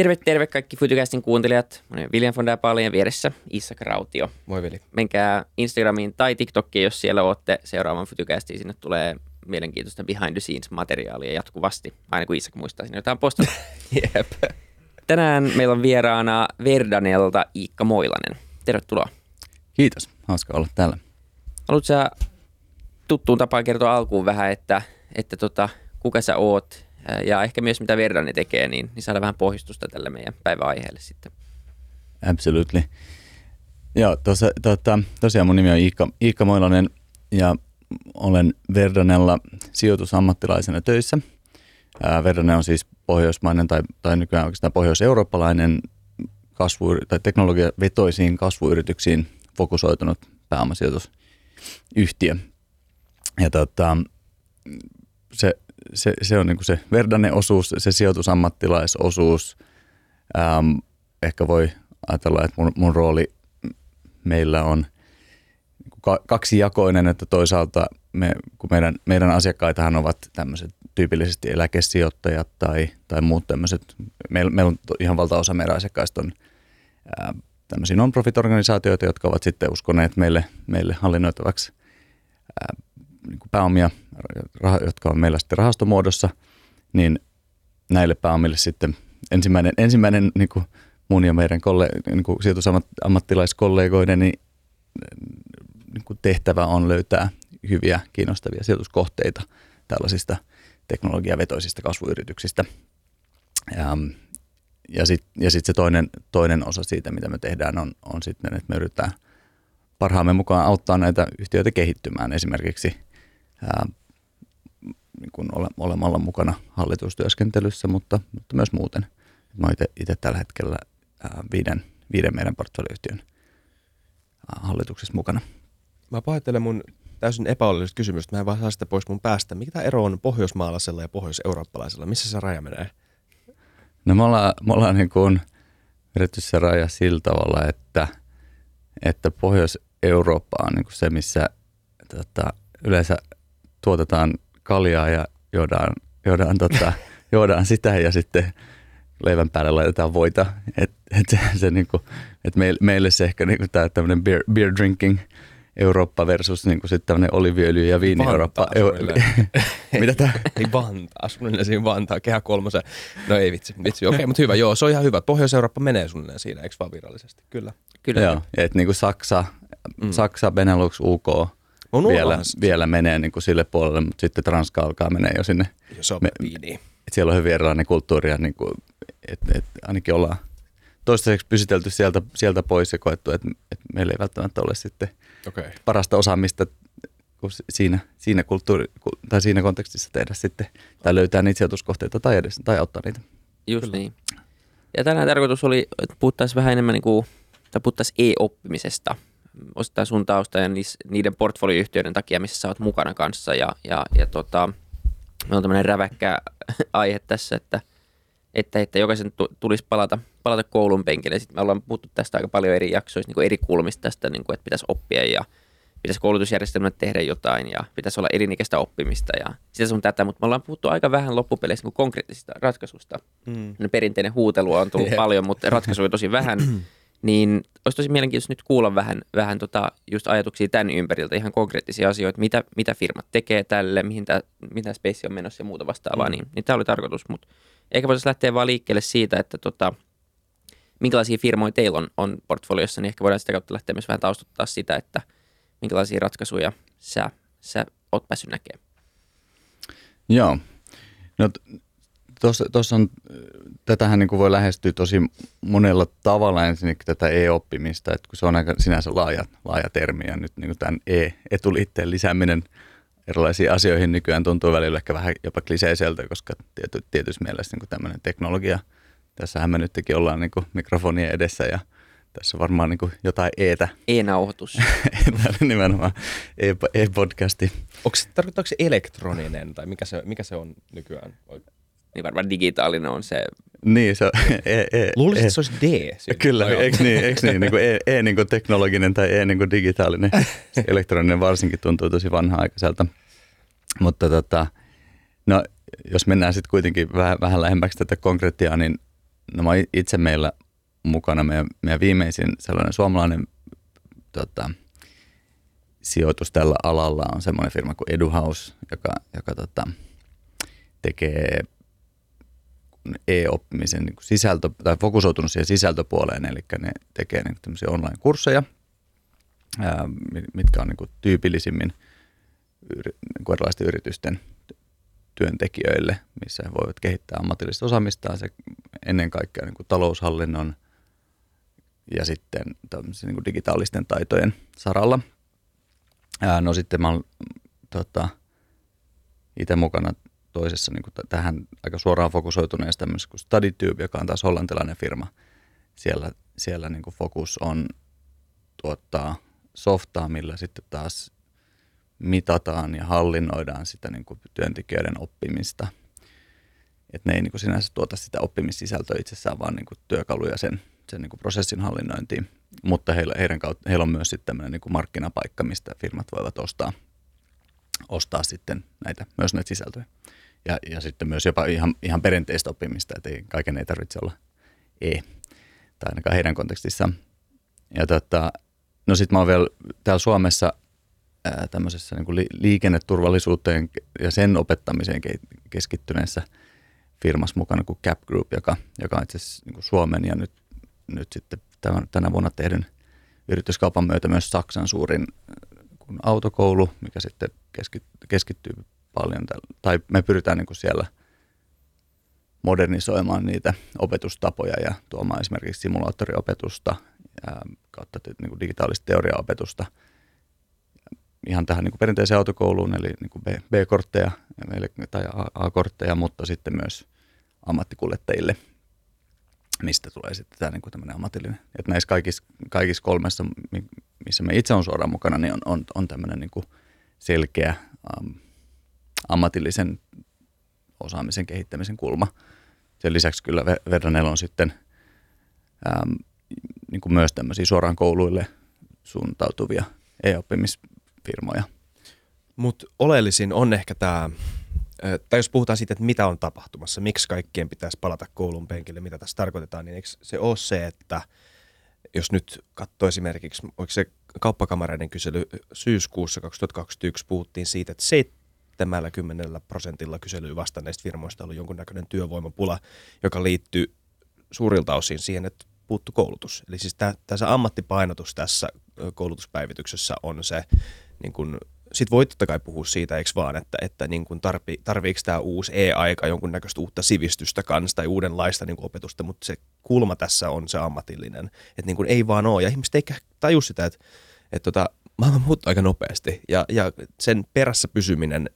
Terve, terve kaikki Futucastin kuuntelijat. Mä olen William von ja vieressä Isak Rautio. Moi Veli. Menkää Instagramiin tai TikTokiin, jos siellä olette seuraavan Futucastiin. Sinne tulee mielenkiintoista behind the scenes materiaalia jatkuvasti, aina kun Isak muistaa sinne jotain postata. Jep. Tänään meillä on vieraana Verdanelta Iikka Moilanen. Tervetuloa. Kiitos, hauska olla täällä. Haluatko sä tuttuun tapaan kertoa alkuun vähän, että, että tota, kuka sä oot ja ehkä myös mitä Verdani tekee, niin, niin saada vähän pohjustusta tälle meidän päiväaiheelle sitten. Absolutely. Joo, tossa, tota, tosiaan mun nimi on Iikka, Iikka Moilanen ja olen Verdanella sijoitusammattilaisena töissä. Ää, Verdane on siis pohjoismainen tai, tai nykyään oikeastaan pohjois-eurooppalainen kasvu- tai teknologiavetoisiin kasvuyrityksiin fokusoitunut pääomasijoitusyhtiö. Ja tota, se, se, se on niin se Verdane-osuus, se sijoitusammattilaisosuus. Ähm, ehkä voi ajatella, että mun, mun rooli meillä on niinku kaksijakoinen, että toisaalta me, kun meidän, meidän asiakkaitahan ovat tämmöiset tyypillisesti eläkesijoittajat tai, tai muut tämmöiset, meillä, meillä on ihan valtaosa meidän asiakkaista on ää, tämmöisiä non-profit-organisaatioita, jotka ovat sitten uskoneet meille, meille hallinnoitavaksi ää, niin kuin pääomia, jotka on meillä sitten rahastomuodossa, niin näille pääomille sitten ensimmäinen, ensimmäinen niin kuin mun ja meidän kolle, niin kuin sijoitusammattilaiskollegoiden niin, niin kuin tehtävä on löytää hyviä, kiinnostavia sijoituskohteita tällaisista teknologiavetoisista kasvuyrityksistä. Ja, ja sitten ja sit se toinen, toinen osa siitä, mitä me tehdään, on, on sitten, että me yritetään parhaamme mukaan auttaa näitä yhtiöitä kehittymään esimerkiksi ää, niin kuin ole, olemalla mukana hallitustyöskentelyssä, mutta, mutta myös muuten. Mä oon itse tällä hetkellä ää, viiden, viiden meidän portfolioyhtiön hallituksessa mukana. Mä pahoittelen mun täysin epäolellista kysymystä. Mä en vaan saa sitä pois mun päästä. Mikä ero on pohjoismaalaisella ja pohjoiseurooppalaisella? Missä se raja menee? No me ollaan, me ollaan niin kuin vedetty se raja sillä tavalla, että, että Pohjois-Eurooppa on niin kuin se, missä tota, yleensä tuotetaan kaljaa ja juodaan, juodaan, tota, juodaan sitä ja sitten leivän päälle laitetaan voita. Et, et se, se niinku, et meille, meille se ehkä niinku tämä tämmöinen beer, beer drinking – Eurooppa versus niin kuin sitten tämmöinen oliviöljy ja viini Eurooppa. Mitä tämä? Ei Vantaa, suunnilleen siinä Vantaa, kehä kolmosen. No ei vitsi, vitsi. okei, okay, mutta hyvä, joo, se on ihan hyvä. Pohjois-Eurooppa menee suunnilleen siinä, eikö vaan virallisesti? Kyllä. Kyllä. Joo, että niin kuin Saksa, mm. Saksa, Benelux, UK on vielä, vielä menee niin kuin sille puolelle, mutta sitten Ranska alkaa menee jo sinne. Jo me, viiniä. Siellä on hyvin erilainen kulttuuri ja niin kuin, et, et ainakin ollaan toistaiseksi pysytelty sieltä, sieltä pois ja koettu, että, että meillä ei välttämättä ole sitten – okay. parasta osaamista siinä, siinä, kulttuuri, tai siinä kontekstissa tehdä sitten, tai löytää niitä sijoituskohteita tai, edes, tai auttaa niitä. Just Kyllä. niin. Ja tänään tarkoitus oli, että puhuttaisiin vähän enemmän niin kuin, tai puhuttaisiin e-oppimisesta, osittain sun tausta ja niiden portfolioyhtiöiden takia, missä sä oot mukana kanssa. Ja, ja, ja tota, me on tämmöinen räväkkä aihe tässä, että, että, että jokaisen tulisi palata palata koulun penkille. Sitten me ollaan puhuttu tästä aika paljon eri jaksoissa, niin kuin eri kulmista tästä, niin kuin, että pitäisi oppia ja pitäisi koulutusjärjestelmät tehdä jotain ja pitäisi olla elinikäistä oppimista ja sitä sun tätä, mutta me ollaan puhuttu aika vähän loppupeleissä niin konkreettisista ratkaisusta. Mm. No, perinteinen huutelu on tullut paljon, mutta ratkaisuja tosi vähän. niin olisi tosi mielenkiintoista nyt kuulla vähän, vähän tota, just ajatuksia tämän ympäriltä, ihan konkreettisia asioita, mitä, mitä firmat tekee tälle, mihin tämä, mitä space on menossa ja muuta vastaavaa, mm. niin, niin tämä oli tarkoitus, mutta eikä voisi lähteä vaan liikkeelle siitä, että tota, minkälaisia firmoja teillä on, on portfoliossa, niin ehkä voidaan sitä kautta lähteä myös vähän taustuttaa sitä, että minkälaisia ratkaisuja sä, sä oot päässyt näkemään. Joo. No, tuossa on, tätähän niin kuin voi lähestyä tosi monella tavalla ensinnäkin tätä e-oppimista, että kun se on aika sinänsä laaja, laaja termi ja nyt niin tämän e-etuliitteen lisääminen erilaisiin asioihin nykyään tuntuu välillä ehkä vähän jopa kliseiseltä, koska tiety, tietysti mielessä niin tämmöinen teknologia – Tässähän me nytkin ollaan niin kuin mikrofonien edessä ja tässä varmaan niin kuin jotain eetä. E-nauhoitus. Nimenomaan e-podcasti. Onko, tarkoittaako se elektroninen tai mikä se, mikä se on nykyään? Niin varmaan digitaalinen on se. Niin, se on e, e, Luulisin, että se olisi D. Kyllä, eikö niin, eikö niin, niin kuin e, e niin kuin teknologinen tai E niin kuin digitaalinen. elektroninen varsinkin tuntuu tosi vanha-aikaiselta. Mutta tota, no, jos mennään sitten kuitenkin vähän, vähän lähemmäksi tätä konkretiaa, niin no mä itse meillä mukana, meidän, meidän viimeisin sellainen suomalainen tota, sijoitus tällä alalla on semmoinen firma kuin EduHouse, joka, joka tota, tekee e-oppimisen niin sisältö, tai fokusoitunut siihen sisältöpuoleen, eli ne tekee niin tämmöisiä online-kursseja, mitkä on niin tyypillisimmin niin erilaisten yritysten työntekijöille, missä he voivat kehittää ammatillista osaamistaan se ennen kaikkea niin taloushallinnon ja sitten niin digitaalisten taitojen saralla. No sitten mä olen tota, itse mukana toisessa niin kuin tähän aika suoraan fokusoituneessa tämmöisessä kuin StudyTube, joka on taas hollantilainen firma. Siellä, siellä niin kuin fokus on tuottaa softaa, millä sitten taas mitataan ja hallinnoidaan sitä niin kuin työntekijöiden oppimista. Että ne ei niin kuin sinänsä tuota sitä oppimissisältöä itsessään, vaan niin kuin työkaluja sen, sen niin kuin prosessin hallinnointiin. Mutta heillä, heidän kautta, heillä on myös sitten tämmöinen niin kuin markkinapaikka, mistä firmat voivat ostaa, ostaa sitten näitä, myös näitä sisältöjä. Ja, ja sitten myös jopa ihan, ihan perinteistä oppimista, että ei, kaiken ei tarvitse olla E, tai ainakaan heidän kontekstissaan. Ja tota, no sitten mä oon vielä täällä Suomessa ää, tämmöisessä niin liikenneturvallisuuteen ja sen opettamiseen keskittyneessä firmassa mukana kuin Cap Group, joka, joka on itse asiassa niin Suomen ja nyt, nyt sitten tämän, tänä vuonna tehdyn yrityskaupan myötä myös Saksan suurin kun autokoulu, mikä sitten keskittyy paljon, tai me pyritään niin kuin siellä modernisoimaan niitä opetustapoja ja tuomaan esimerkiksi simulaattoriopetusta kautta niin kuin digitaalista teoriaopetusta ihan tähän niin kuin perinteiseen autokouluun, eli niin kuin B-kortteja tai A-kortteja, mutta sitten myös ammattikuljettajille, mistä tulee sitten tämä niin tämmöinen ammatillinen. Että näissä kaikissa, kaikissa kolmessa, missä me itse on suoraan mukana, niin on, on, on tämmöinen niin selkeä um, ammatillisen osaamisen kehittämisen kulma. Sen lisäksi kyllä Verdanella on sitten äm, niin kuin myös tämmöisiä suoraan kouluille suuntautuvia e-oppimisfirmoja. Mutta oleellisin on ehkä tämä, tai jos puhutaan siitä, että mitä on tapahtumassa, miksi kaikkien pitäisi palata koulun penkille, mitä tässä tarkoitetaan, niin eikö se ole se, että jos nyt katsoo esimerkiksi, oliko se kauppakamareiden kysely syyskuussa 2021, puhuttiin siitä, että 70 prosentilla kyselyyn vastanneista firmoista oli jonkunnäköinen työvoimapula, joka liittyy suurilta osin siihen, että puuttu koulutus. Eli siis tämä ammattipainotus tässä koulutuspäivityksessä on se, niin kun, sit voi totta kai puhua siitä, eikö vaan, että, että niin tarvi, tarviiko tämä uusi e-aika jonkunnäköistä uutta sivistystä kanssa tai uudenlaista niin opetusta, mutta se kulma tässä on se ammatillinen, että niin ei vaan ole. Ja ihmiset ei taju sitä, että, että tota, maailma muuttuu aika nopeasti ja, ja sen perässä pysyminen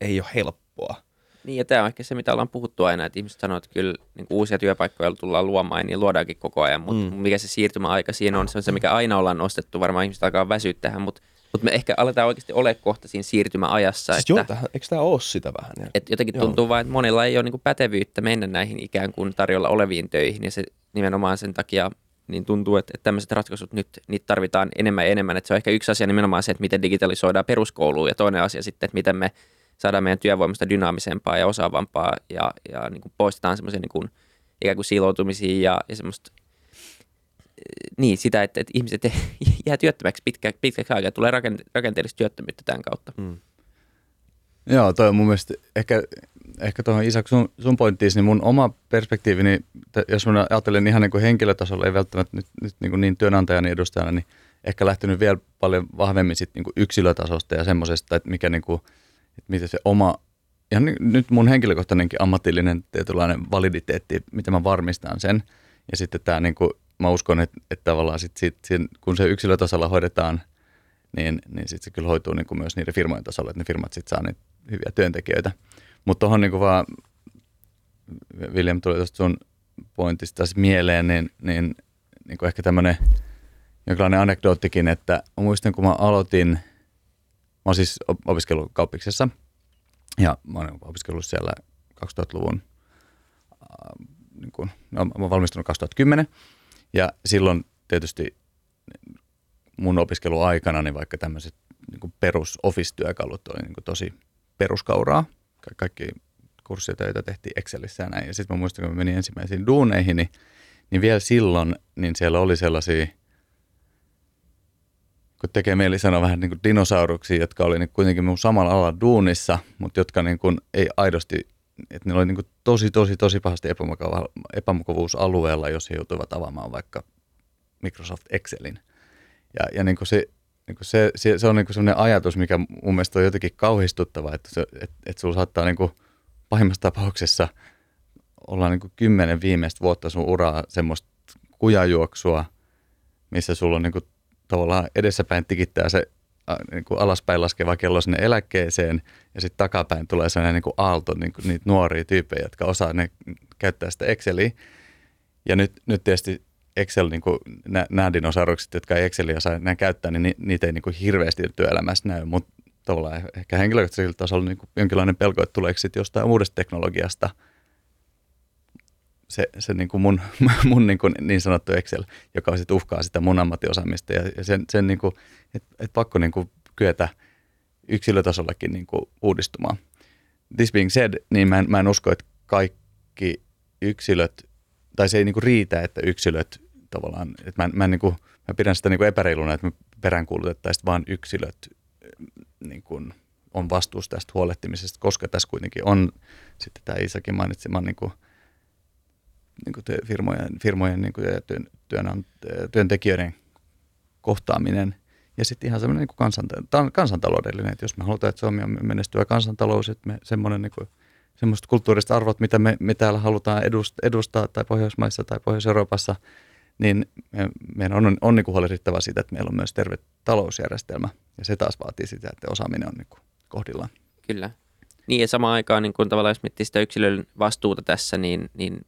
ei ole helppoa. Niin, ja tämä on ehkä se, mitä ollaan puhuttu aina, että ihmiset sanoo, että kyllä niin uusia työpaikkoja tullaan luomaan, niin luodaankin koko ajan, mutta mm. mikä se siirtymäaika siinä on, se on se, mikä aina ollaan nostettu, varmaan ihmiset alkaa väsyä tähän, mutta mutta me ehkä aletaan oikeasti ole kohta siinä siirtymäajassa. Siis että, joo, tähän, eikö tämä ole sitä vähän? Että jotenkin joo. tuntuu vain, että monilla ei ole niin pätevyyttä mennä näihin ikään kuin tarjolla oleviin töihin, ja se nimenomaan sen takia niin tuntuu, että, että tämmöiset ratkaisut nyt, niitä tarvitaan enemmän ja enemmän. Että se on ehkä yksi asia nimenomaan se, että miten digitalisoidaan peruskouluun, ja toinen asia sitten, että miten me saadaan meidän työvoimasta dynaamisempaa ja osaavampaa ja, ja niin kuin poistetaan semmoisia niin kuin, ikään kuin siiloutumisia ja, ja semmoista niin, sitä, että, että ihmiset jää työttömäksi pitkä, pitkäksi aikaa, tulee rakenteellista työttömyyttä tämän kautta. Mm. Joo, toi on mun mielestä ehkä, ehkä tuohon Isak sun, sun pointtiin, niin mun oma perspektiivini, jos mä ajattelen ihan niin kuin henkilötasolla, ei välttämättä nyt, nyt niin, kuin niin työnantajani edustajana, niin ehkä lähtenyt vielä paljon vahvemmin sit niin kuin yksilötasosta ja semmoisesta, että mikä niin kuin – että miten se oma, ja nyt mun henkilökohtainenkin ammatillinen tietynlainen validiteetti, miten mä varmistan sen. Ja sitten tämä, niin kuin, mä uskon, että, että tavallaan sit, sit, kun se yksilötasolla hoidetaan, niin, niin sitten se kyllä hoituu niin kuin myös niiden firmojen tasolla, että ne firmat sitten saa niitä hyviä työntekijöitä. Mutta tuohon niin vaan, William tuli tuosta sun pointista mieleen, niin, niin, niin kuin ehkä tämmöinen jonkinlainen anekdoottikin, että muistan kun mä aloitin – Mä oon siis opiskellut kauppiksessa ja mä oon opiskellut siellä 2000-luvun, äh, niin kun, no, mä oon valmistunut 2010 ja silloin tietysti mun opiskeluaikana niin vaikka tämmöiset niin perus office-työkalut oli niin tosi peruskauraa. Ka- kaikki kurssitöitä tehtiin Excelissä ja näin. Ja sitten mä muistan, kun mä menin ensimmäisiin duuneihin, niin, niin vielä silloin niin siellä oli sellaisia, kun tekee mieli sanoa vähän niin kuin dinosauruksia, jotka oli niin kuitenkin mun samalla alalla duunissa, mutta jotka niin kuin ei aidosti, että niillä oli niin tosi, tosi, tosi pahasti epämukava, epämukavuusalueella, jos he joutuivat avaamaan vaikka Microsoft Excelin. Ja, ja niin se, niin se, se, se on niin sellainen ajatus, mikä mun mielestä on jotenkin kauhistuttava, että, se, että, että sulla saattaa niin kuin pahimmassa tapauksessa olla niin kymmenen viimeistä vuotta sun uraa semmoista kujajuoksua, missä sulla on niin kuin tavallaan edessäpäin tikittää se niin kuin alaspäin laskeva kello sinne eläkkeeseen ja sitten takapäin tulee sellainen niin kuin aalto, niin kuin niitä nuoria tyyppejä, jotka osaa ne käyttää sitä Exceliä. Ja nyt, nyt tietysti Excel, niin kuin nämä dinosaurukset, jotka ei Excelia saa enää käyttää, niin niitä ei niin kuin hirveästi työelämässä näy, mutta tavallaan ehkä henkilökohtaisella tasolla niin kuin jonkinlainen pelko, että tuleeko sitten jostain uudesta teknologiasta se, se niin kuin mun, mun niin, kuin niin sanottu Excel, joka sitten uhkaa sitä mun ammattiosaamista ja sen, sen niin kuin, et, et pakko niin kuin kyetä yksilötasollakin niin kuin uudistumaan. This being said, niin mä en, mä en usko, että kaikki yksilöt, tai se ei niin kuin riitä, että yksilöt tavallaan, että mä, mä, niin kuin, mä pidän sitä niin kuin epäreiluna, että me peräänkuulutettaisiin vain yksilöt niin kuin on vastuussa tästä huolehtimisesta, koska tässä kuitenkin on sitten tämä Isakin mainitsema niin kuin, niin kuin firmojen, firmojen niin kuin työn, työn, työntekijöiden kohtaaminen ja sitten ihan semmoinen niin kansanta- kansantaloudellinen, että jos me halutaan, että Suomi on menestyvä kansantalous, että me semmoinen niin kuin, semmoista kulttuurista arvot, mitä me, me täällä halutaan edustaa tai Pohjoismaissa tai Pohjois-Euroopassa, niin me, meidän on, on, on niin kuin huolehdittava siitä, että meillä on myös terve talousjärjestelmä. Ja se taas vaatii sitä, että osaaminen on niin kohdillaan. Kyllä. Niin ja samaan aikaan, niin kun tavallaan jos miettii sitä yksilön vastuuta tässä, niin, niin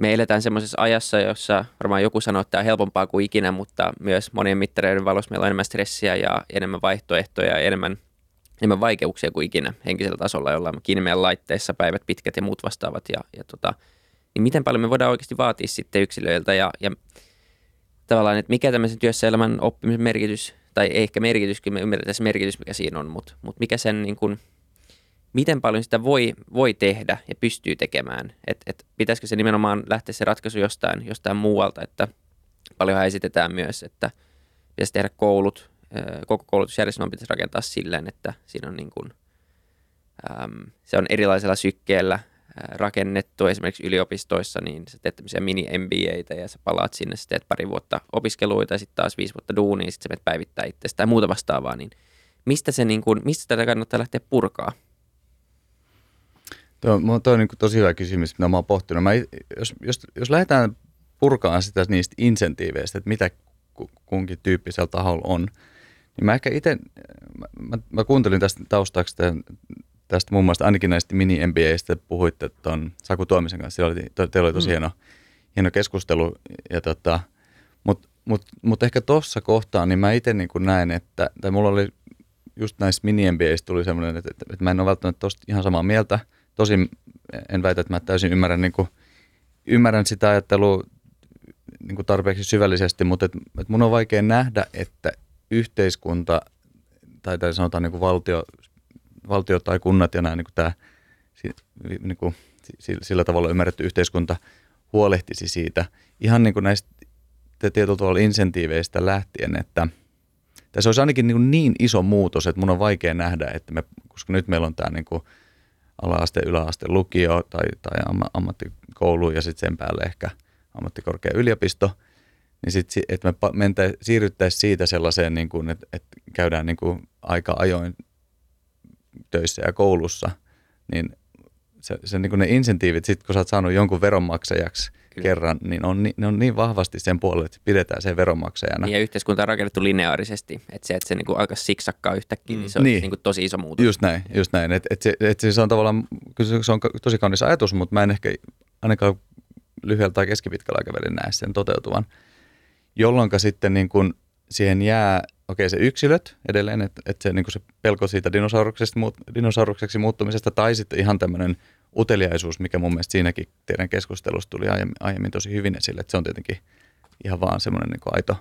me eletään semmoisessa ajassa, jossa varmaan joku sanoo, että tämä on helpompaa kuin ikinä, mutta myös monien mittareiden valossa meillä on enemmän stressiä ja enemmän vaihtoehtoja ja enemmän, enemmän vaikeuksia kuin ikinä henkisellä tasolla, jolla on kiinni meidän laitteissa päivät pitkät ja muut vastaavat. Ja, ja tota, niin miten paljon me voidaan oikeasti vaatia sitten yksilöiltä ja, ja tavallaan, että mikä tämmöisen työssä elämän oppimisen merkitys, tai ehkä merkitys, kyllä me ymmärretään se merkitys, mikä siinä on, mutta, mutta mikä sen niin kuin, miten paljon sitä voi, voi tehdä ja pystyy tekemään. Että et pitäisikö se nimenomaan lähteä se ratkaisu jostain, jostain muualta, että paljonhan esitetään myös, että pitäisi tehdä koulut, koko koulutusjärjestelmä pitäisi rakentaa silleen, että siinä on niin kuin, äm, se on erilaisella sykkeellä rakennettu esimerkiksi yliopistoissa, niin sä teet tämmöisiä mini-MBAitä ja sä palaat sinne, sä teet pari vuotta opiskeluita ja sitten taas viisi vuotta duunia, sitten sä menet päivittää itsestä tai muuta vastaavaa, niin mistä, se niin kuin, mistä tätä kannattaa lähteä purkaa? Tuo, tuo on niin tosi hyvä kysymys, mitä mä oon pohtinut. Mä, jos, jos, jos lähdetään purkaan sitä niistä insentiiveistä, että mitä kunkin tyyppisellä taholla on, niin mä ehkä itse, mä, mä, mä kuuntelin tästä taustaksi tämän, tästä muun muassa ainakin näistä mini-MBAista puhuitte tuon Saku Tuomisen kanssa. Siellä oli, te, teillä oli tosi mm. hieno, hieno keskustelu. Ja tota, Mutta mut, mut ehkä tuossa kohtaa niin mä itse niin näen, että, tai mulla oli just näistä mini-MBAista tuli semmoinen, että, että, että mä en ole välttämättä tosta ihan samaa mieltä – Tosin en väitä, että mä täysin ymmärrän, niin kuin, ymmärrän sitä ajattelua niin kuin tarpeeksi syvällisesti, mutta et, et mun on vaikea nähdä, että yhteiskunta tai, tai sanotaan niin kuin valtio, valtio tai kunnat ja nämä niin kuin tämä, niin kuin, sillä tavalla ymmärretty yhteiskunta huolehtisi siitä. Ihan niin kuin näistä tietyllä tavalla insentiiveistä lähtien, että tässä olisi ainakin niin, niin iso muutos, että mun on vaikea nähdä, että me, koska nyt meillä on tämä niin kuin ala-aste, yläaste, lukio tai, tai ammattikoulu ja sitten sen päälle ehkä ammattikorkea yliopisto, niin sitten, että me mentä, siirryttäisiin siitä sellaiseen, niin kuin, että, että käydään niin kuin aika ajoin töissä ja koulussa, niin se, se niin kuin ne insentiivit, sit kun sä oot saanut jonkun veronmaksajaksi Kyllä. kerran, niin on, ne on niin vahvasti sen puolelle, että pidetään sen veronmaksajana. Niin ja yhteiskunta on rakennettu lineaarisesti, että se, että se niin kuin alkaa siksakkaa yhtäkkiä, niin se on niin. Niin kuin tosi iso muutos. Just näin, just näin. Et, et se, et se on tavallaan, se on tosi kaunis ajatus, mutta mä en ehkä ainakaan lyhyellä tai keskipitkällä aikavälillä näe sen toteutuvan, jolloin sitten niin kuin siihen jää, okei se yksilöt edelleen, että, että se, niin se pelko siitä dinosaurukseksi, dinosaurukseksi muuttumisesta tai sitten ihan tämmöinen uteliaisuus, mikä mun mielestä siinäkin teidän keskustelussa tuli aiemmin, aiemmin tosi hyvin esille, että se on tietenkin ihan vaan semmoinen niin aito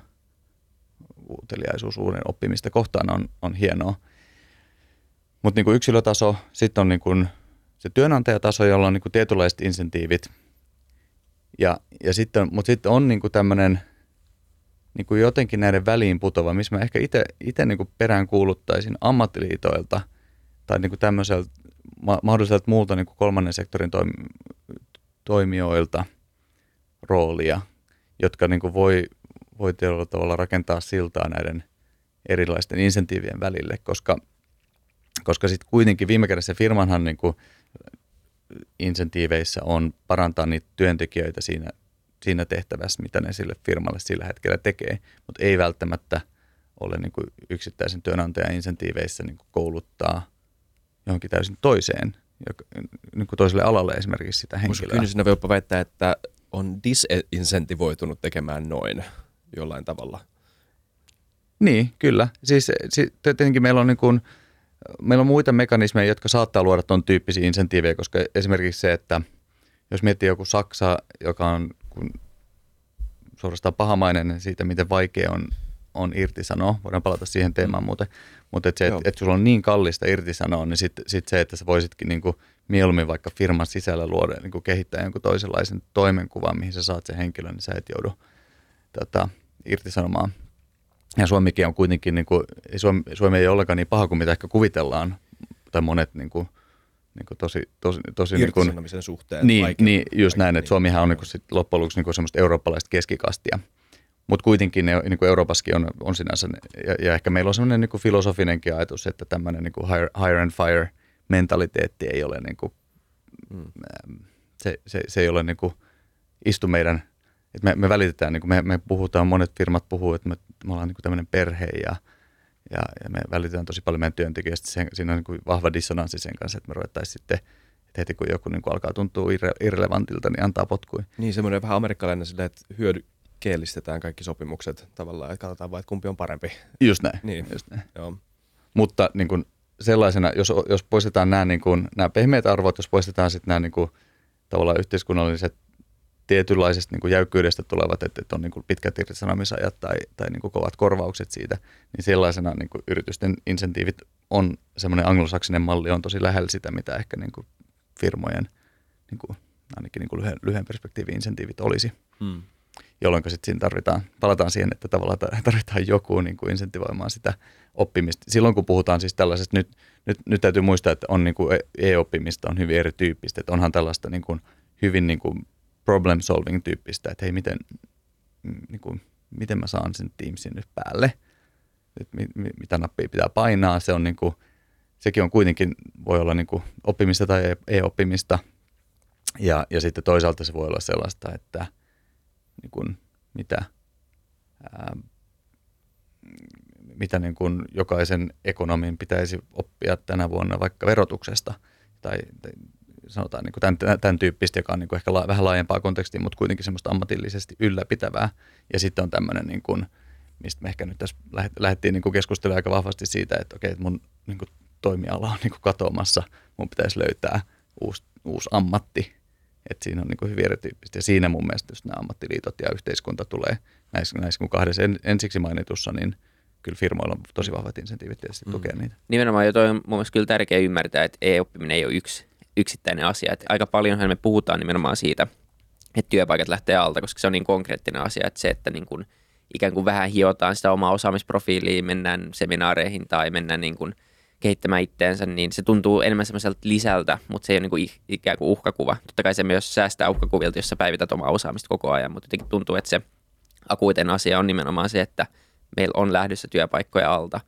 uteliaisuus uuden oppimista kohtaan on, on hienoa. Mutta niin yksilötaso, sitten on niin kuin se työnantajataso, jolla on niin kuin tietynlaiset insentiivit. Ja, ja sitten, mutta sitten on niin tämmöinen niin kuin jotenkin näiden väliin putova, missä mä ehkä itse niin perään kuuluttaisin ammattiliitoilta tai niin kuin tämmöiseltä mahdolliselta muulta niin kuin kolmannen sektorin toimi, toimijoilta roolia, jotka niin kuin voi, voi tietyllä tavalla rakentaa siltaa näiden erilaisten insentiivien välille, koska, koska sitten kuitenkin viime kädessä firmanhan niin kuin insentiiveissä on parantaa niitä työntekijöitä siinä, siinä tehtävässä, mitä ne sille firmalle sillä hetkellä tekee, mutta ei välttämättä ole niin kuin yksittäisen työnantajan insentiiveissä niin kuin kouluttaa johonkin täysin toiseen, niin kuin toiselle alalle esimerkiksi sitä henkilöä. Kyllä sinä voi jopa väittää, että on disincentivoitunut tekemään noin jollain tavalla. Niin, kyllä. Siis, siis tietenkin meillä on, niin kuin, meillä on muita mekanismeja, jotka saattaa luoda tuon tyyppisiä insentiivejä, koska esimerkiksi se, että jos miettii joku Saksa, joka on kun suorastaan pahamainen siitä, miten vaikea on, on irtisanoa, voidaan palata siihen teemaan mm. muuten, mutta et se, että et sulla on niin kallista irtisanoa, niin sitten sit se, että sä voisitkin niinku mieluummin vaikka firman sisällä luoda, niinku kehittää jonkun toisenlaisen toimenkuvan, mihin sä saat sen henkilön, niin sä et joudu tota, irtisanomaan. Ja Suomikin on kuitenkin, niinku, Suomi, Suomi ei ole ollenkaan niin paha kuin mitä ehkä kuvitellaan, tai monet niinku, niinku tosi, tosi, tosi niin kuin, suhteen. Niin, niin just näin, että Suomihan on niin sit loppujen lopuksi niin semmoista eurooppalaista keskikastia. Mutta kuitenkin ne, niin kuin Euroopassakin on, on sinänsä, ja, ja ehkä meillä on semmoinen niin filosofinenkin ajatus, että tämmöinen niin hire, hire and fire mentaliteetti ei ole, niin kuin, mm. se, se, se ei ole niin kuin, istu meidän, että me, me välitetään, niin kuin me, me puhutaan, monet firmat puhuu, että me, me ollaan niin kuin tämmöinen perhe ja, ja, ja me välitetään tosi paljon meidän työntekijöistä. Sen, siinä on niin kuin vahva dissonanssi sen kanssa, että me ruvettaisiin sitten että heti kun joku niin kuin alkaa tuntua irre, irrelevantilta, niin antaa potkui. Niin, semmoinen vähän amerikkalainen sille, että hyödy, keellistetään kaikki sopimukset tavallaan, että katsotaan vain, että kumpi on parempi. Just näin. Niin. Just näin. Joo. Mutta niin kuin sellaisena, jos, jos poistetaan nämä, niin kuin, nämä pehmeät arvot, jos poistetaan sitten nämä niin kuin, tavallaan yhteiskunnalliset tietynlaisesta niin kuin jäykkyydestä tulevat, että, että on niin kuin pitkät irtisanomisajat tai, tai niin kuin kovat korvaukset siitä, niin sellaisena niin kuin yritysten insentiivit on semmoinen anglosaksinen malli on tosi lähellä sitä, mitä ehkä niin kuin firmojen niin kuin, ainakin niin kuin lyhyen, lyhyen perspektiivin insentiivit olisi. Hmm jolloin sitten siinä tarvitaan, palataan siihen, että tavallaan tarvitaan joku niin kuin insentivoimaan sitä oppimista. Silloin kun puhutaan siis tällaisesta, nyt, nyt, nyt täytyy muistaa, että on niin kuin e-oppimista on hyvin erityyppistä, että onhan tällaista niin kuin hyvin niin kuin problem solving tyyppistä, että hei miten, niin kuin, miten mä saan sen Teamsin nyt päälle, mit, mit, mitä nappia pitää painaa, se on niin kuin, sekin on kuitenkin, voi olla niin kuin oppimista tai e-oppimista, ja, ja sitten toisaalta se voi olla sellaista, että – niin kuin, mitä, ää, mitä niin kuin jokaisen ekonomin pitäisi oppia tänä vuonna vaikka verotuksesta tai, tai sanotaan niin kuin tämän, tämän tyyppistä, joka on niin kuin ehkä la, vähän laajempaa kontekstia, mutta kuitenkin semmoista ammatillisesti ylläpitävää. Ja sitten on tämmöinen, niin kuin, mistä me ehkä nyt tässä lähdettiin niin kuin keskustelemaan aika vahvasti siitä, että okei, että mun niin kuin toimiala on niin kuin katoamassa, mun pitäisi löytää uusi, uusi ammatti, että siinä on niin hyvin erityyppistä. Ja siinä mun mielestä just nämä ammattiliitot ja yhteiskunta tulee näissä, näissä kun kahdessa en, ensiksi mainitussa, niin kyllä firmoilla on tosi vahvat insentiivit tietysti mm. tukea niitä. Nimenomaan jo toi on mun mielestä kyllä tärkeä ymmärtää, että e-oppiminen ei ole yksi yksittäinen asia. Että aika paljonhan me puhutaan nimenomaan siitä, että työpaikat lähtee alta, koska se on niin konkreettinen asia, että se, että niin kuin ikään kuin vähän hiotaan sitä omaa osaamisprofiiliä, mennään seminaareihin tai mennään niin kuin – kehittämään itteensä, niin se tuntuu enemmän semmoiselta lisältä, mutta se ei ole niin kuin ikään kuin uhkakuva. Totta kai se myös säästää uhkakuvilta, jos sä päivität omaa osaamista koko ajan, mutta jotenkin tuntuu, että se akuuten asia on nimenomaan se, että meillä on lähdössä työpaikkoja alta.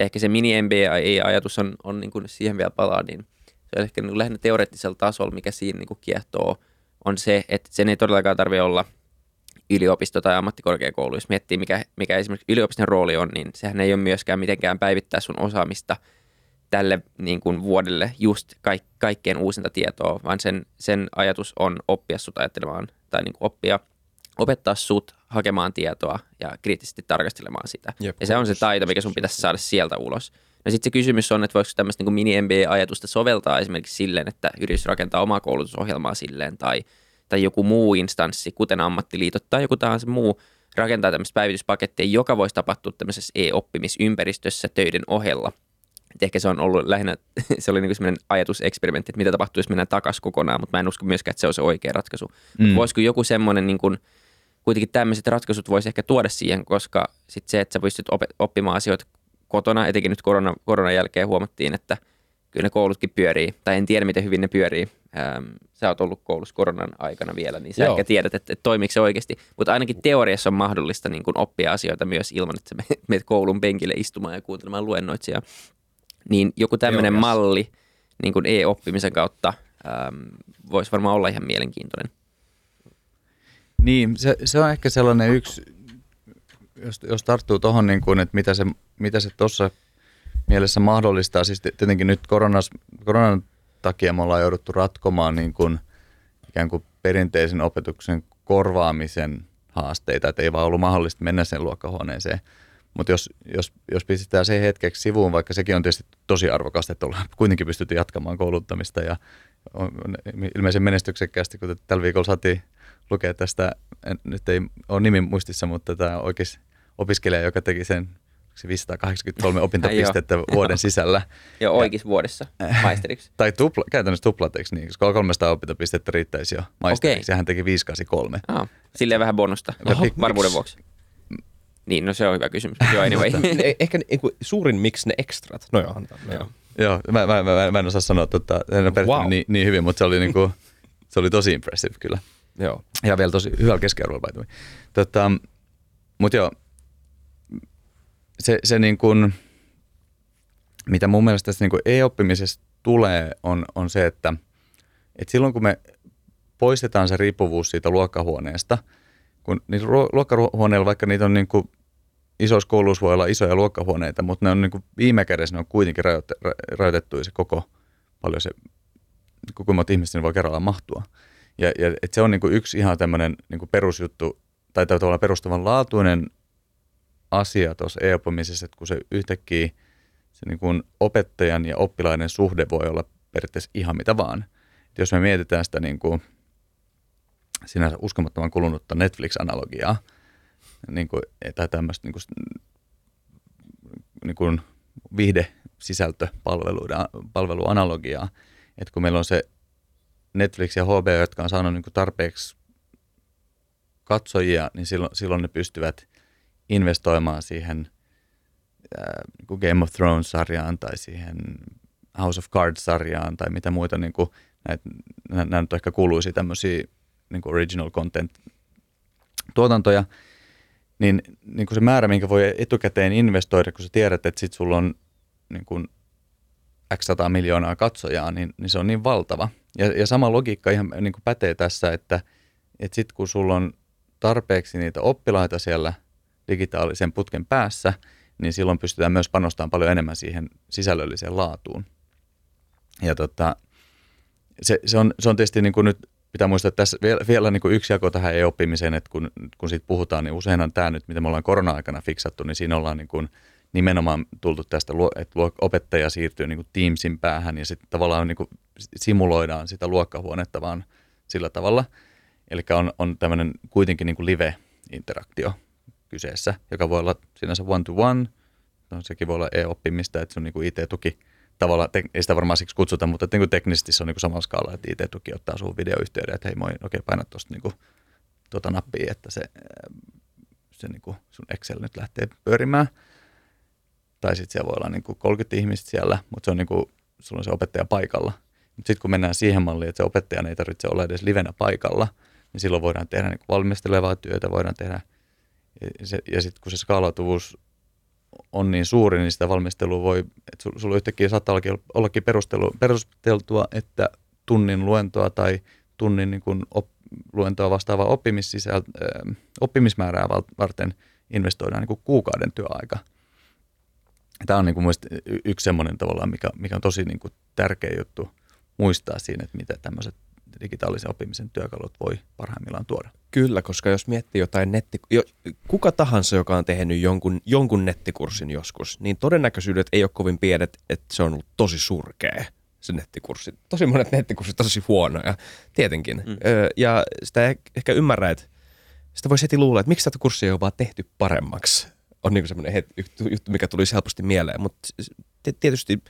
Ja ehkä se mini-MBA-ajatus on, on niin kuin siihen vielä palaa, niin se on ehkä niin kuin lähinnä teoreettisella tasolla, mikä siinä niin kuin kiehtoo, on se, että sen ei todellakaan tarvitse olla yliopisto tai ammattikorkeakoulu. Jos miettii, mikä, mikä esimerkiksi yliopiston rooli on, niin sehän ei ole myöskään mitenkään päivittää sun osaamista – tälle niin kuin vuodelle just kaik, kaikkeen uusinta tietoa, vaan sen, sen ajatus on oppia sut ajattelemaan tai niin kuin oppia, opettaa sut hakemaan tietoa ja kriittisesti tarkastelemaan sitä. Jep, ja se on se taito, mikä sun pitäisi saada sieltä ulos. No sitten se kysymys on, että voiko tämmöistä niin mini-MBA-ajatusta soveltaa esimerkiksi silleen, että yritys rakentaa omaa koulutusohjelmaa silleen tai, tai joku muu instanssi, kuten ammattiliitot tai joku tahansa muu, rakentaa tämmöistä päivityspakettia, joka voisi tapahtua tämmöisessä e-oppimisympäristössä töiden ohella että ehkä se on ollut lähinnä, se oli niin sellainen ajatuseksperimentti, että mitä tapahtuu, jos mennään takaisin kokonaan, mutta mä en usko myöskään, että se on se oikea ratkaisu. Mm. voisiko joku semmoinen, niin kuin, kuitenkin tämmöiset ratkaisut voisi ehkä tuoda siihen, koska sit se, että sä pystyt oppimaan asioita kotona, etenkin nyt korona, koronan jälkeen huomattiin, että – kyllä ne koulutkin pyörii, tai en tiedä miten hyvin ne pyörii. Ähm, sä oot ollut koulussa koronan aikana vielä, niin sä Joo. ehkä tiedät, että, että toimiiko se oikeasti. Mutta ainakin teoriassa on mahdollista niin kuin oppia asioita myös ilman, että sä menet koulun penkille istumaan ja kuuntelemaan luennoitsijaa. Niin joku tämmöinen malli niin kuin e-oppimisen kautta ähm, voisi varmaan olla ihan mielenkiintoinen. Niin, se, se on ehkä sellainen yksi, jos, jos tarttuu tuohon, niin kuin, että mitä se, mitä se tuossa mielessä mahdollistaa. Siis tietenkin nyt koronas, koronan takia me ollaan jouduttu ratkomaan niin kuin ikään kuin perinteisen opetuksen korvaamisen haasteita, että ei vaan ollut mahdollista mennä sen luokkahuoneeseen. Mutta jos, jos, jos pistetään se hetkeksi sivuun, vaikka sekin on tietysti tosi arvokasta, että ollaan kuitenkin pystytty jatkamaan kouluttamista ja on ilmeisen menestyksekkäästi, kun tällä viikolla saatiin lukea tästä, nyt ei ole nimi muistissa, mutta tämä oikein opiskelija, joka teki sen 583 opintopistettä vuoden sisällä. Joo, oikeassa vuodessa maisteriksi. tai tupla, käytännössä tuplateeksi, niin, koska 300 opintopistettä riittäisi jo maisteriksi, okay. ja hän teki 583. Ah, silleen vähän bonusta, Oho, varmuuden vuoksi. Niin, no se on hyvä kysymys. Joo, anyway. Ehkä niin kuin, suurin miksi ne ekstrat. No joo, no joo. Joo, mä, mä, mä, mä en osaa sanoa, tota, en ole wow. niin, niin, hyvin, mutta se oli, niin kuin, se oli tosi impressive kyllä. Joo. Ja vielä tosi hyvällä keskiarvolla Tota, mutta joo, se, se niin kuin, mitä mun mielestä tässä niin kuin e-oppimisessa tulee, on, on se, että, että silloin kun me poistetaan se riippuvuus siitä luokkahuoneesta, kun niitä luokkahuoneilla, vaikka niitä on niin kuin isoissa kouluissa voi olla isoja luokkahuoneita, mutta ne on niin kuin viime kädessä ne on kuitenkin rajoitettu, rajoitettu se koko paljon se, kuinka monta ihmistä voi kerrallaan mahtua. Ja, ja et se on niin kuin yksi ihan tämmöinen niin perusjuttu, tai tavallaan perustavan laatuinen asia tuossa e-oppimisessa, että kun se yhtäkkiä se niin kuin opettajan ja oppilaiden suhde voi olla periaatteessa ihan mitä vaan. Et jos me mietitään sitä niin kuin sinänsä uskomattoman kulunutta Netflix-analogiaa, niin kuin, tai tämmöistä niin kuin, niin kuin viihde palveluanalogiaa, että kun meillä on se Netflix ja HBO, jotka on saanut niin kuin tarpeeksi katsojia, niin silloin, silloin ne pystyvät investoimaan siihen äh, niin Game of Thrones-sarjaan tai siihen House of Cards-sarjaan tai mitä muita, niin kuin, näitä, nämä nyt ehkä kuuluisi tämmöisiä niin original content tuotantoja, niin, niin kuin se määrä, minkä voi etukäteen investoida, kun sä tiedät, että sit sulla on niin kuin x 100 miljoonaa katsojaa, niin, niin se on niin valtava. Ja, ja sama logiikka ihan niin kuin pätee tässä, että, että sitten kun sulla on tarpeeksi niitä oppilaita siellä digitaalisen putken päässä, niin silloin pystytään myös panostamaan paljon enemmän siihen sisällölliseen laatuun. Ja tota, se, se, on, se on tietysti niin kuin nyt pitää muistaa, että tässä vielä, vielä niin kuin yksi jako tähän ei-oppimiseen, että kun, kun siitä puhutaan, niin useinhan tämä nyt, mitä me ollaan korona-aikana fiksattu, niin siinä ollaan niin kuin nimenomaan tultu tästä, että opettaja siirtyy niin kuin Teamsin päähän ja sitten tavallaan niin kuin simuloidaan sitä luokkahuonetta vaan sillä tavalla. Eli on, on tämmöinen kuitenkin niin kuin live-interaktio kyseessä, joka voi olla sinänsä one-to-one, no, sekin voi olla e-oppimista, että se on niin kuin IT-tuki tavallaan, te, ei sitä varmaan siksi kutsuta, mutta niin kuin teknisesti se on niin kuin samalla skaala, että IT-tuki ottaa sun videoyhteyden, että hei moi, okei, okay, paina tuosta niin tuota nappia, että se, se niin kuin sun Excel nyt lähtee pyörimään. Tai sitten siellä voi olla niin kuin 30 ihmistä siellä, mutta se on niin kuin, sulla on se opettaja paikalla. Mutta sitten kun mennään siihen malliin, että se opettaja ei tarvitse olla edes livenä paikalla, niin silloin voidaan tehdä niin kuin valmistelevaa työtä, voidaan tehdä – se, ja sitten kun se skaalautuvuus on niin suuri, niin sitä valmistelua voi, että sulla yhtäkkiä saattaa ollakin perustelu, perusteltua, että tunnin luentoa tai tunnin niin kuin op, luentoa vastaavaa oppimismäärää varten investoidaan niin kuin kuukauden työaika. Tämä on niin kuin yksi semmoinen tavallaan, mikä, mikä on tosi niin kuin tärkeä juttu muistaa siinä, että mitä tämmöiset digitaalisen oppimisen työkalut voi parhaimmillaan tuoda. Kyllä, koska jos miettii jotain netti... Jo, kuka tahansa, joka on tehnyt jonkun, jonkun nettikurssin joskus, niin todennäköisyydet ei ole kovin pienet, että se on ollut tosi surkea se nettikurssi. Tosi monet nettikurssit tosi huonoja, tietenkin. Mm. Öö, ja sitä ehkä ymmärrä, että sitä voisi heti luulla, että miksi tätä kurssia ei ole vaan tehty paremmaksi. On niin semmoinen juttu, mikä tulisi helposti mieleen, mutta tietysti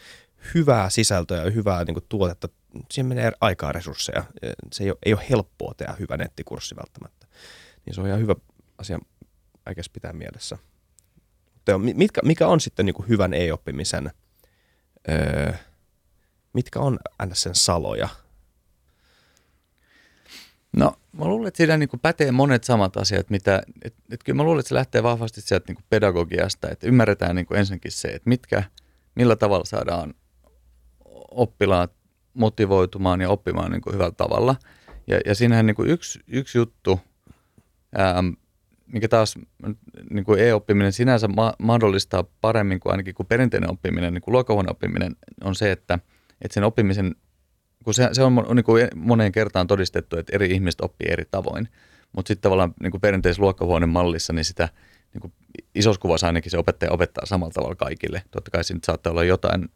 hyvää sisältöä ja hyvää niin kuin, tuotetta, siihen menee aikaa resursseja. Se ei ole, ei ole helppoa tehdä hyvä nettikurssi välttämättä. Niin se on ihan hyvä asia oikeasti pitää mielessä. Mitkä, mikä on sitten niin kuin hyvän e-oppimisen, öö, mitkä on sen saloja? No mä luulen, että siinä niin kuin pätee monet samat asiat, mitä, et, et kyllä mä luulen, että se lähtee vahvasti sieltä niin kuin pedagogiasta, että ymmärretään niin kuin ensinnäkin se, että mitkä, millä tavalla saadaan oppilaat motivoitumaan ja oppimaan niin kuin hyvällä tavalla. Ja, ja siinähän niin kuin yksi, yksi juttu, ää, mikä taas niin kuin e-oppiminen sinänsä ma- mahdollistaa paremmin kuin ainakin kuin perinteinen oppiminen, niin kuin oppiminen, on se, että, että sen oppimisen, kun se, se on, niin kuin moneen kertaan todistettu, että eri ihmiset oppii eri tavoin, mutta sitten tavallaan niin kuin perinteisessä luokkahuoneen mallissa, niin sitä niin kuin isossa kuvassa ainakin se opettaja opettaa samalla tavalla kaikille. Totta kai siinä saattaa olla jotain,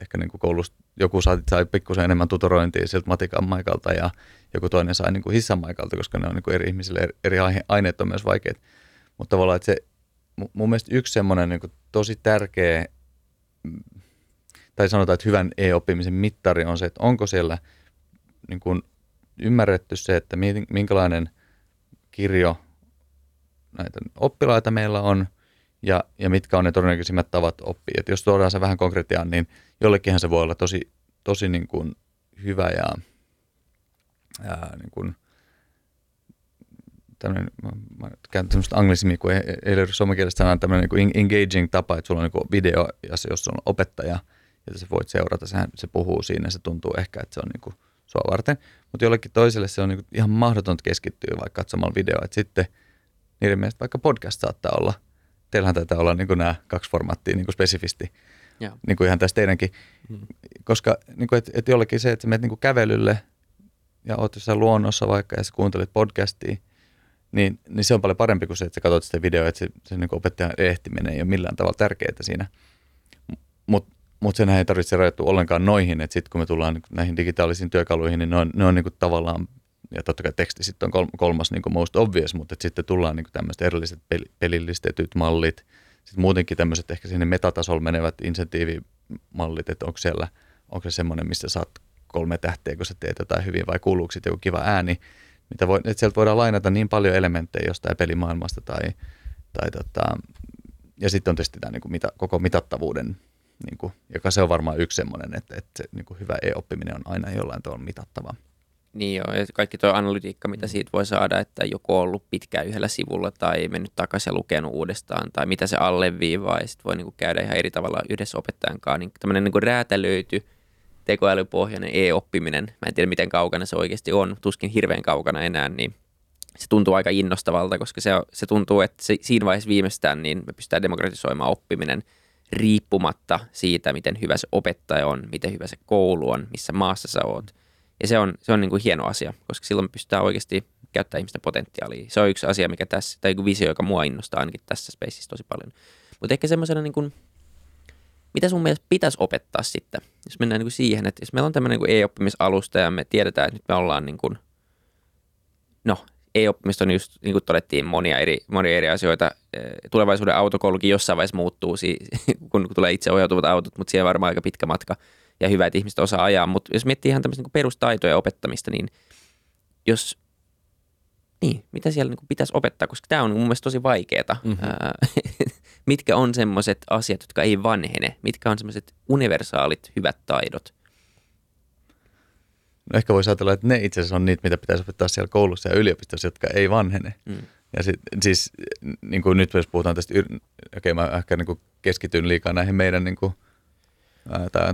ehkä niin kuin koulusta joku sai, sai pikkusen enemmän tutorointia siltä matikan maikalta ja joku toinen sai niin kuin hissan maikalta, koska ne on niin kuin eri ihmisille eri aineet on myös vaikeat. Mutta tavallaan, että se mun mielestä yksi semmoinen niin tosi tärkeä, tai sanotaan, että hyvän e-oppimisen mittari on se, että onko siellä niin kuin ymmärretty se, että minkälainen kirjo näitä oppilaita meillä on ja, ja mitkä on ne todennäköisimmät tavat oppia. Et jos tuodaan se vähän konkretiaan, niin jollekinhan se voi olla tosi, tosi niin kuin hyvä ja ää, niin kuin, tämmöinen, mä, mä käytän tämmöistä anglismia, kun ei, ei löydy suomenkielistä sanaa, tämmöinen niin engaging tapa, että sulla on niin video, ja se, jos on opettaja, ja sä voit seurata, sehän, se puhuu siinä, se tuntuu ehkä, että se on niin kuin sua varten, mutta jollekin toiselle se on niin kuin ihan mahdotonta keskittyä vaikka katsomalla videoa, että sitten niiden mielestä vaikka podcast saattaa olla, teillähän taitaa olla niin kuin nämä kaksi formaattia niin kuin spesifisti, ja. niin kuin ihan tässä teidänkin, hmm. koska niin kuin, et, et jollekin se, että sä menet niin kuin kävelylle ja oot jossain luonnossa vaikka ja sä kuuntelet podcastia, niin, niin se on paljon parempi kuin se, että sä katsot sitä videoa, että se, se niin opettajan ehtiminen ei ole millään tavalla tärkeää siinä. Mutta mut senhän ei tarvitse rajoittua ollenkaan noihin, että sitten kun me tullaan näihin digitaalisiin työkaluihin, niin ne on, ne on niin kuin tavallaan, ja totta kai teksti sitten on kolmas niin kuin most obvious, mutta sitten tullaan niin kuin tämmöiset erilliset pelillistetyt mallit, sitten muutenkin tämmöiset ehkä sinne metatasolla menevät insentiivimallit, että onko siellä, onko se semmoinen, missä saat kolme tähteä, kun sä teet jotain hyvin vai kuuluuko sitten joku kiva ääni, mitä voi, että sieltä voidaan lainata niin paljon elementtejä jostain pelimaailmasta tai, tai tota, ja sitten on tietysti tämä niin kuin mitä, koko mitattavuuden, niin kuin, joka se on varmaan yksi semmoinen, että, että se niin kuin hyvä e-oppiminen on aina jollain tavalla mitattava. Niin joo, ja kaikki tuo analytiikka, mitä siitä voi saada, että joku on ollut pitkään yhdellä sivulla tai mennyt takaisin ja lukenut uudestaan, tai mitä se alleviivaa, ja sitten voi niinku käydä ihan eri tavalla yhdessä opettajan kanssa. Niin tämmöinen niinku räätälöity tekoälypohjainen e-oppiminen, mä en tiedä miten kaukana se oikeasti on, tuskin hirveän kaukana enää, niin se tuntuu aika innostavalta, koska se, se tuntuu, että se, siinä vaiheessa viimeistään niin me pystytään demokratisoimaan oppiminen riippumatta siitä, miten hyvä se opettaja on, miten hyvä se koulu on, missä maassa sä oot. Ja se on, se on niin kuin hieno asia, koska silloin pystytään oikeasti käyttämään ihmisten potentiaalia. Se on yksi asia, mikä tässä, tai joku visio, joka mua innostaa ainakin tässä spaceissa tosi paljon. Mutta ehkä semmoisena niin kuin, mitä sun mielestä pitäisi opettaa sitten, jos mennään niin kuin siihen, että jos meillä on tämmöinen niin e-oppimisalusta ja me tiedetään, että nyt me ollaan niin kuin, no e-oppimista on just, niin kuin todettiin, monia eri, monia eri asioita. Tulevaisuuden autokoulukin jossain vaiheessa muuttuu, kun tulee itse ohjautuvat autot, mutta siihen varmaan aika pitkä matka ja hyvä, että ihmiset osaa ajaa. Mutta jos miettii ihan tämmöistä niin perustaitoja opettamista, niin jos niin, mitä siellä niin pitäisi opettaa, koska tämä on mun mielestä tosi vaikeaa. Mm-hmm. mitkä on semmoiset asiat, jotka ei vanhene? Mitkä on semmoiset universaalit hyvät taidot? No ehkä voisi ajatella, että ne itse asiassa on niitä, mitä pitäisi opettaa siellä koulussa ja yliopistossa, jotka ei vanhene. Mm. Ja sit, siis niin kuin nyt jos puhutaan tästä, okei okay, mä ehkä niin kuin keskityn liikaa näihin meidän niin kuin,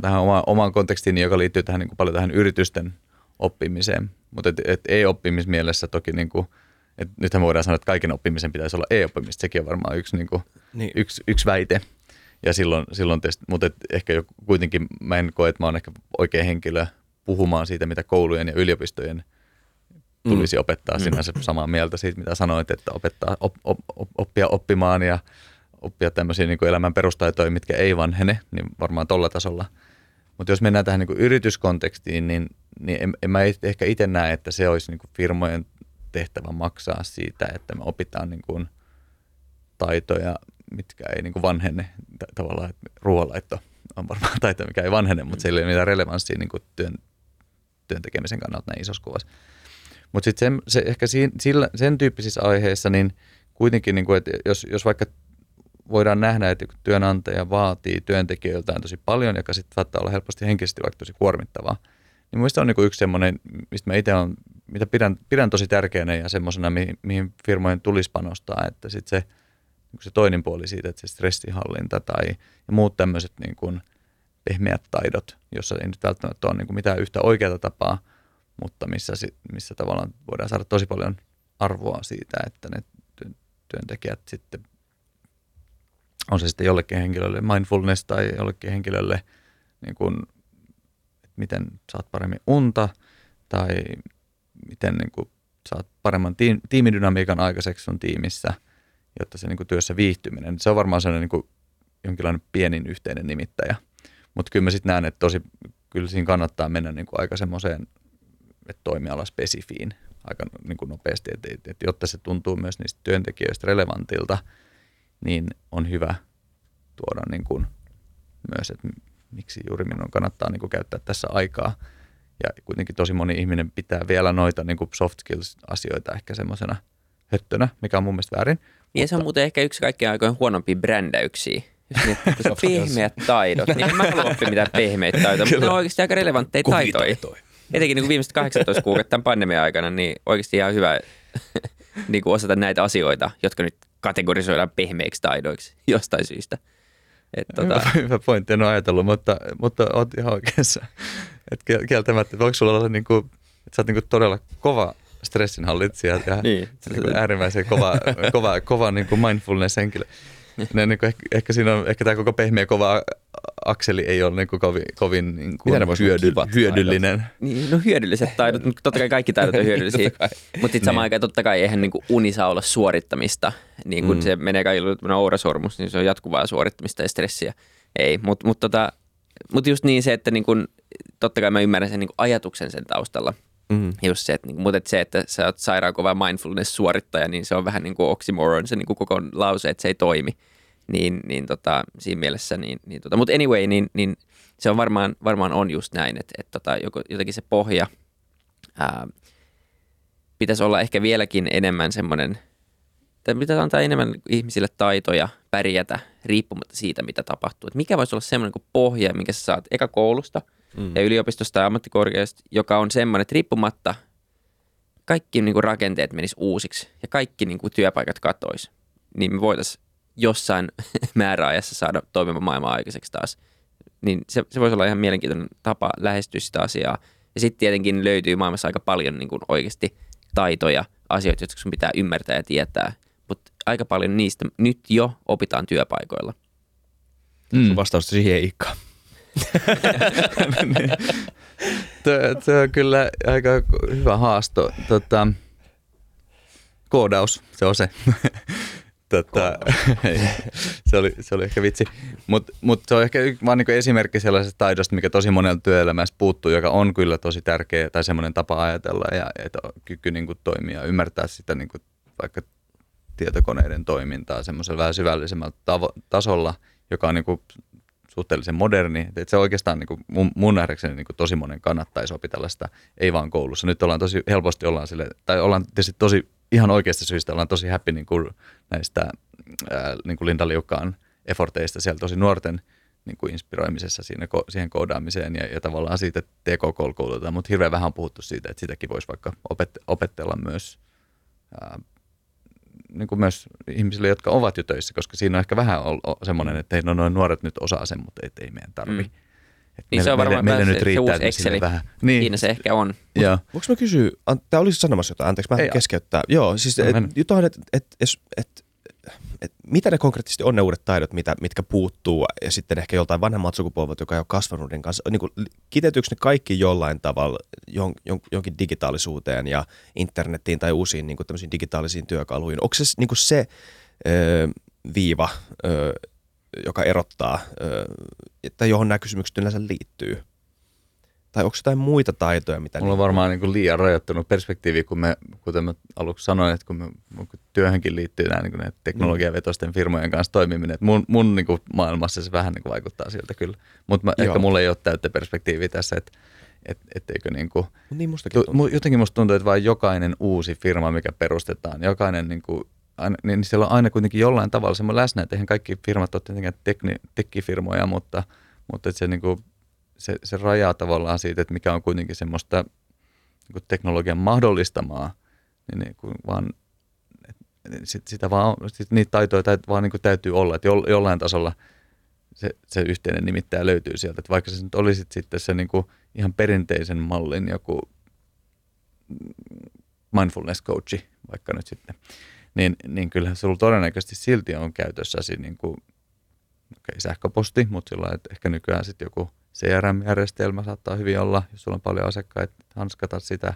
tähän oma, omaan kontekstiin, joka liittyy tähän niin kuin paljon tähän yritysten oppimiseen. Mutta et, et ei-oppimismielessä toki niin kuin, et nythän voidaan sanoa, että kaiken oppimisen pitäisi olla e-oppimista. Sekin on varmaan yksi, niin kuin, niin. yksi, yksi väite. Ja silloin, silloin tietysti, mutta et ehkä jo, kuitenkin mä en koe, että mä oon ehkä oikea henkilö puhumaan siitä, mitä koulujen ja yliopistojen tulisi mm. opettaa mm. sinänsä samaa mieltä siitä, mitä sanoit, että opettaa, op, op, op, oppia oppimaan ja oppia tämmöisiä niin elämän perustaitoja, mitkä ei vanhene, niin varmaan tuolla tasolla. Mutta jos mennään tähän niin yrityskontekstiin, niin, niin en, en mä ehkä itse näe, että se olisi niin firmojen tehtävä maksaa siitä, että me opitaan niin kuin taitoja, mitkä ei niin kuin vanhenne tavallaan, että ruoanlaitto on varmaan taito, mikä ei vanhene, mutta sillä ei ole mitään relevanssia niin kuin työn, työn tekemisen kannalta näin isossa kuvassa. Mutta sitten se, ehkä siinä, sillä, sen tyyppisissä aiheissa, niin kuitenkin, niin kuin, että jos, jos vaikka voidaan nähdä, että työnantaja vaatii työntekijöiltään tosi paljon, joka sitten saattaa olla helposti henkisesti vaikka tosi kuormittavaa, niin mielestäni on niin yksi semmoinen, mistä mä itse on, mitä pidän, pidän tosi tärkeänä ja semmoisena, mihin, mihin firmojen tulisi panostaa, että sitten se, niin se toinen puoli siitä, että se stressihallinta tai ja muut tämmöiset niin kuin pehmeät taidot, jossa ei nyt välttämättä ole niin kuin mitään yhtä oikeaa tapaa, mutta missä, missä tavallaan voidaan saada tosi paljon arvoa siitä, että ne työntekijät sitten, on se sitten jollekin henkilölle mindfulness tai jollekin henkilölle niin kuin miten saat paremmin unta tai miten niin kuin saat paremman tiimidynamiikan aikaiseksi sun tiimissä, jotta se niin kuin työssä viihtyminen. Se on varmaan sellainen niin kuin jonkinlainen pienin yhteinen nimittäjä. Mutta kyllä mä sitten näen, että tosi, kyllä siinä kannattaa mennä niin kuin aika semmoiseen toimialaspesifiin aika niin kuin nopeasti, että, että, että jotta se tuntuu myös niistä työntekijöistä relevantilta, niin on hyvä tuoda niin kuin myös, että miksi juuri minun kannattaa niin kuin käyttää tässä aikaa. Ja kuitenkin tosi moni ihminen pitää vielä noita niin kuin soft skills-asioita ehkä semmoisena höttönä, mikä on mun mielestä väärin. Mutta... se on muuten ehkä yksi kaikkein aikojen huonompia brändäyksiä. Jos pehmeät taidot, niin mä haluan oppia mitään pehmeitä taitoja, mutta ne on oikeasti aika relevantteja taitoja. Etenkin niin kuin viimeiset 18 kuukautta tämän pandemian aikana, niin oikeasti ihan hyvä niin kuin osata näitä asioita, jotka nyt kategorisoidaan pehmeiksi taidoiksi jostain syystä. Et, tota... hyvä, pointti, en ole ajatellut, mutta, mutta olet ihan oikeassa. Et kieltämättä, voiko sulla olla niin kuin, että sä oot niin todella kova stressinhallitsija ja niin. niin kuin äärimmäisen kova, kova, kova niin kuin mindfulness-henkilö. Ne, niin kuin ehkä, ehkä, siinä on, ehkä tämä koko pehmeä kova akseli ei ole niin kuin kovin, kovin niin kuin hyödy, hyödyllinen. Niin, no hyödylliset taidot, mutta totta kai kaikki taidot on hyödyllisiä. mutta sitten samaan niin. aikaan totta kai eihän niin kuin uni saa olla suorittamista. Niin kun mm. se menee kaikilla ourasormus, niin se on jatkuvaa suorittamista ja stressiä. Ei, mutta mut tota, mut just niin se, että niin kun, totta kai mä ymmärrän sen niin ajatuksen sen taustalla. Mm. Just se, että, niin, mutta se, että sä oot sairaan kova mindfulness-suorittaja, niin se on vähän niin kuin oxymoron, se niin kuin koko lause, että se ei toimi niin, niin tota, siinä mielessä, niin, niin tota, mutta anyway, niin, niin se on varmaan, varmaan on just näin, että, että tota, jotenkin se pohja ää, pitäisi olla ehkä vieläkin enemmän semmoinen, tai pitäisi antaa enemmän ihmisille taitoja pärjätä riippumatta siitä, mitä tapahtuu. Et mikä voisi olla semmoinen kuin pohja, minkä sä saat eka koulusta mm. ja yliopistosta ja ammattikorkeasta, joka on semmoinen, että riippumatta kaikki niin kuin rakenteet menis uusiksi ja kaikki niin kuin työpaikat katois, niin me voitaisiin jossain määräajassa saada toimiva maailma aikaiseksi taas. Niin se, se voisi olla ihan mielenkiintoinen tapa lähestyä sitä asiaa. Ja sitten tietenkin löytyy maailmassa aika paljon niin kuin oikeasti taitoja, asioita, jotka sun pitää ymmärtää ja tietää. Mutta aika paljon niistä nyt jo opitaan työpaikoilla. Mm. Vastaus siihen ei Tuo on kyllä aika hyvä haasto. Tota, koodaus, se on se. Tota, se, oli, se oli ehkä vitsi. Mutta mut se on ehkä vaan niinku esimerkki sellaisesta taidosta, mikä tosi monella työelämässä puuttuu, joka on kyllä tosi tärkeä tai semmoinen tapa ajatella ja että kyky niinku toimia, ymmärtää sitä niinku vaikka tietokoneiden toimintaa semmoisella vähän syvällisemmällä tavo- tasolla, joka on niinku suhteellisen moderni. Et se oikeastaan niin kuin mun, mun nähdäkseni niin kuin tosi monen kannattaisi opitella sitä, ei vaan koulussa. Nyt ollaan tosi helposti ollaan sille, tai ollaan tietysti tosi ihan oikeasta syystä ollaan tosi happy niin kuin näistä niin kuin Linda Liukkaan efforteista siellä tosi nuorten niin kuin inspiroimisessa siinä, siihen koodaamiseen ja, ja tavallaan siitä TKK koulutetaan, mutta hirveän vähän on puhuttu siitä, että sitäkin voisi vaikka opet, opetella myös, ää, niin kuin myös ihmisille, jotka ovat jo töissä, koska siinä on ehkä vähän semmoinen, että hei, no noin nuoret nyt osaa sen, mutta ei, ei meidän tarvi. Mm. Niin se on varmaan meille, meille nyt riittää, se Exceli. Vähän. Niin. Siinä se ehkä on. Joo. Voinko mä kysyä, tämä olisi sanomassa jotain, anteeksi mä Ei, keskeyttää. Joo, siis et, jotain, että et, et, et, et, mitä ne konkreettisesti on ne uudet taidot, mitä, mitkä puuttuu, ja sitten ehkä joltain vanhemmat sukupolvet, joka ei ole kasvanut niiden kanssa, niin kuin, kiteytyykö ne kaikki jollain tavalla jon, jon, jonkin digitaalisuuteen ja internettiin tai uusiin niin kuin digitaalisiin työkaluihin? Onko se niin kuin se ö, viiva, ö, joka erottaa, että johon nämä kysymykset yleensä liittyy. Tai onko jotain muita taitoja, mitä... Mulla on varmaan niin kuin liian rajoittunut perspektiivi, kun me, kuten mä aluksi sanoin, että kun, me, kun työhönkin liittyy nämä niin kuin teknologiavetoisten firmojen kanssa toimiminen, että mun, mun niin kuin maailmassa se vähän niin kuin vaikuttaa siltä kyllä. Mutta ehkä mulla ei ole täyttä perspektiiviä tässä, että et, etteikö niin kuin, niin mustakin tu, jotenkin musta tuntuu, että vain jokainen uusi firma, mikä perustetaan, jokainen niin kuin, aina, niin siellä on aina kuitenkin jollain tavalla semmoinen läsnä, että eihän kaikki firmat ole tietenkään tekni, tekkifirmoja, mutta, mutta se, niin kuin, se, se rajaa tavallaan siitä, että mikä on kuitenkin semmoista niin teknologian mahdollistamaa, niin, niin kuin vaan sit, sitä vaan, sit niitä taitoja täyt, vaan niin kuin täytyy olla, että jo, jollain tasolla se, se yhteinen nimittäjä löytyy sieltä, että vaikka se nyt olisi sitten se niin kuin ihan perinteisen mallin joku mindfulness coachi vaikka nyt sitten, niin, niin kyllähän sulla todennäköisesti silti on käytössäsi niin kuin, okay, sähköposti, mutta sillä että ehkä nykyään sitten joku CRM-järjestelmä saattaa hyvin olla, jos sulla on paljon asiakkaita, hanskata sitä.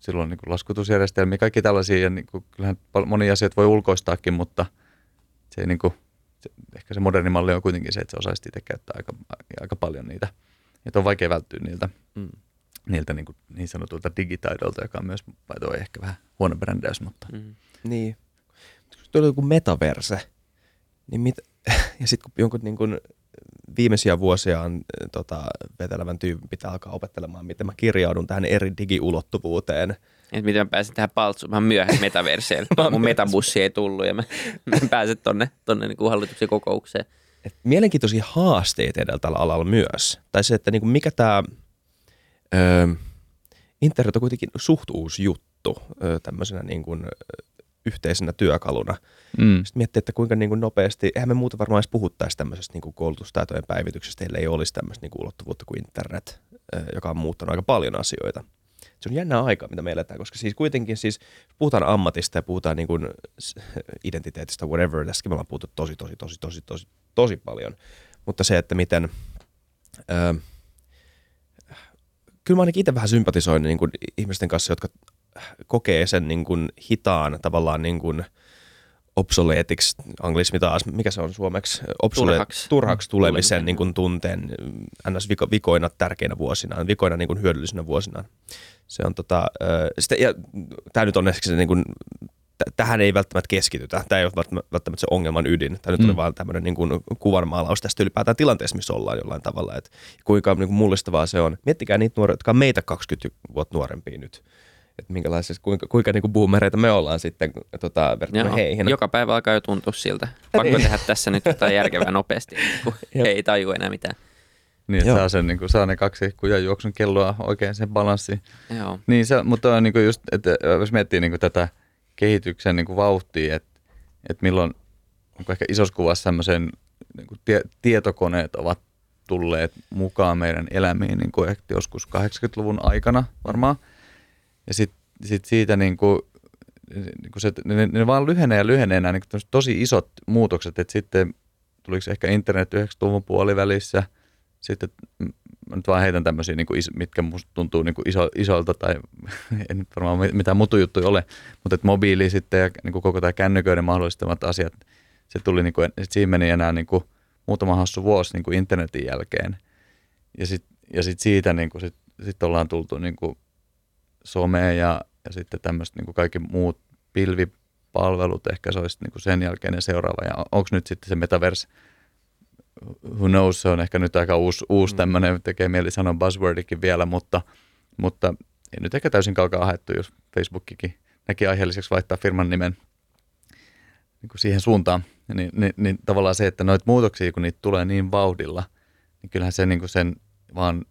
Silloin niin laskutusjärjestelmiä, kaikki tällaisia, ja niin kuin, kyllähän monia asioita voi ulkoistaakin, mutta se ei niin kuin, se, ehkä se moderni malli on kuitenkin se, että se osaisi itse käyttää aika, aika paljon niitä. Että on vaikea välttyä niiltä. Mm niiltä niin, kuin, niin sanotulta digitaidolta, joka on myös, vai ehkä vähän huono brändäys, mutta. Mm. Niin. Kun tuolla joku metaverse, niin mit, ja sitten kun jonkun niin kuin viimeisiä vuosiaan tota, vetelevän tyypin pitää alkaa opettelemaan, miten mä kirjaudun tähän eri digiulottuvuuteen. Että miten mä pääsen tähän paltsuun. Mä myöhään metaverseelle. Mun metabussi ei tullut ja mä, mä pääsen tonne, tonne niin kuin hallituksen kokoukseen. Et mielenkiintoisia haasteita edellä tällä alalla myös. Tai se, että niin kuin mikä tämä Öö, internet on kuitenkin suht uusi juttu tämmöisenä niin kuin, yhteisenä työkaluna. Mm. Sitten miettii, että kuinka niin kuin nopeasti, eihän me muuta varmaan edes puhuttaisi tämmöisestä niin kuin koulutustaitojen päivityksestä, ellei olisi tämmöistä niin kuin ulottuvuutta kuin internet, joka on muuttanut aika paljon asioita. Se on jännä aika, mitä me eletään, koska siis kuitenkin siis puhutaan ammatista ja puhutaan niin kuin identiteetistä, whatever, tässäkin me ollaan puhuttu tosi, tosi, tosi, tosi, tosi, tosi paljon. Mutta se, että miten... Öö, kyllä mä ainakin itse vähän sympatisoin niin kuin ihmisten kanssa, jotka kokee sen niin kuin hitaan tavallaan niin kuin obsoleetiksi, anglismi taas, mikä se on suomeksi? Obsoleet, turhaksi. turhaksi tulemisen niin kuin tunteen ns. Viko, vikoina tärkeinä vuosina, vikoina niin kuin hyödyllisinä vuosina. Se on tota, sitä, ja tämä nyt on ehkä se niin kuin tähän ei välttämättä keskitytä. Tämä ei ole välttämättä se ongelman ydin. Tämä nyt mm. oli vaan tämmöinen niin kuin kuvanmaalaus tästä ylipäätään tilanteessa, missä ollaan jollain tavalla. Että kuinka niin kuin mullistavaa se on. Miettikää niitä nuoria, jotka on meitä 20 vuotta nuorempia nyt. Että minkälaisessa, kuinka, kuinka niin kuin boomereita me ollaan sitten tota, verrattuna heihin. Joka päivä alkaa jo tuntua siltä. Pakko niin. tehdä tässä nyt jotain järkevää nopeasti, kun ei taju enää mitään. Niin, saa, sen, niin kuin, saa ne kaksi kujan juoksun kelloa oikein sen balanssi. Joo. Niin se, mutta on niin kuin just, että jos miettii niin kuin tätä – kehityksen niin kuin vauhtiin, että, että milloin, onko ehkä isossa kuvassa semmoisen niin kuin tie, tietokoneet ovat tulleet mukaan meidän elämiin niin kuin ehkä joskus 80-luvun aikana varmaan. Ja sitten sit siitä niin kuin, niin kuin se, ne, ne vaan lyhenee ja lyhenee nämä niin tosi isot muutokset, että sitten tuliko ehkä internet 90-luvun puolivälissä, sitten mä nyt vaan heitän tämmöisiä, niin kuin mitkä musta tuntuu niin kuin iso, isolta tai en varmaan mitään mutujuttuja ole, mutta että mobiili sitten ja niin kuin koko tämä kännyköiden mahdollistamat asiat, se tuli niin kuin, sit siinä meni enää niin kuin muutama hassu vuosi niin kuin internetin jälkeen. Ja sitten ja sit siitä niin kuin sit, sit ollaan tultu niin kuin someen ja, ja sitten tämmöiset niin kaikki muut pilvipalvelut ehkä se olisi niin kuin sen jälkeen seuraava. Ja onko nyt sitten se metaverse who knows, se on ehkä nyt aika uusi, uusi mm. tämmöinen, tekee mieli sanoa buzzwordikin vielä, mutta, mutta ei nyt ehkä täysin kaukaa haettu, jos Facebookikin näki aiheelliseksi vaihtaa firman nimen niin kuin siihen suuntaan. Niin, niin, niin tavallaan se, että noita muutoksia, kun niitä tulee niin vauhdilla, niin kyllähän se niin kuin sen vaan,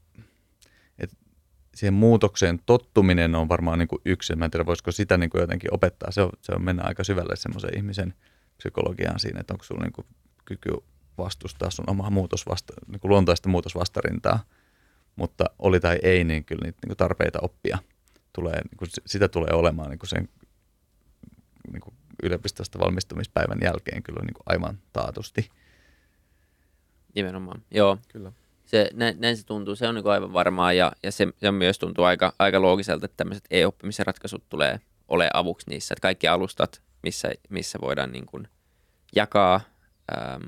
siihen muutokseen tottuminen on varmaan niin kuin yksi. Mä en tiedä, voisiko sitä niin kuin jotenkin opettaa. Se on, se on mennä aika syvälle semmoisen ihmisen psykologiaan siinä, että onko sulla niin kuin kyky vastustaa sun omaa muutosvasta, niin kuin luontaista muutosvastarintaa, mutta oli tai ei, niin kyllä niitä niin kuin tarpeita oppia tulee, niin kuin sitä tulee olemaan niin kuin sen niin kuin yliopistosta valmistumispäivän jälkeen kyllä niin kuin aivan taatusti. Nimenomaan, joo. Kyllä. Se, näin, näin se tuntuu, se on niin aivan varmaa ja, ja se, se myös tuntuu aika, aika loogiselta, että tämmöiset e-oppimisen ratkaisut tulee ole avuksi niissä, että kaikki alustat, missä, missä voidaan niin kuin jakaa äm,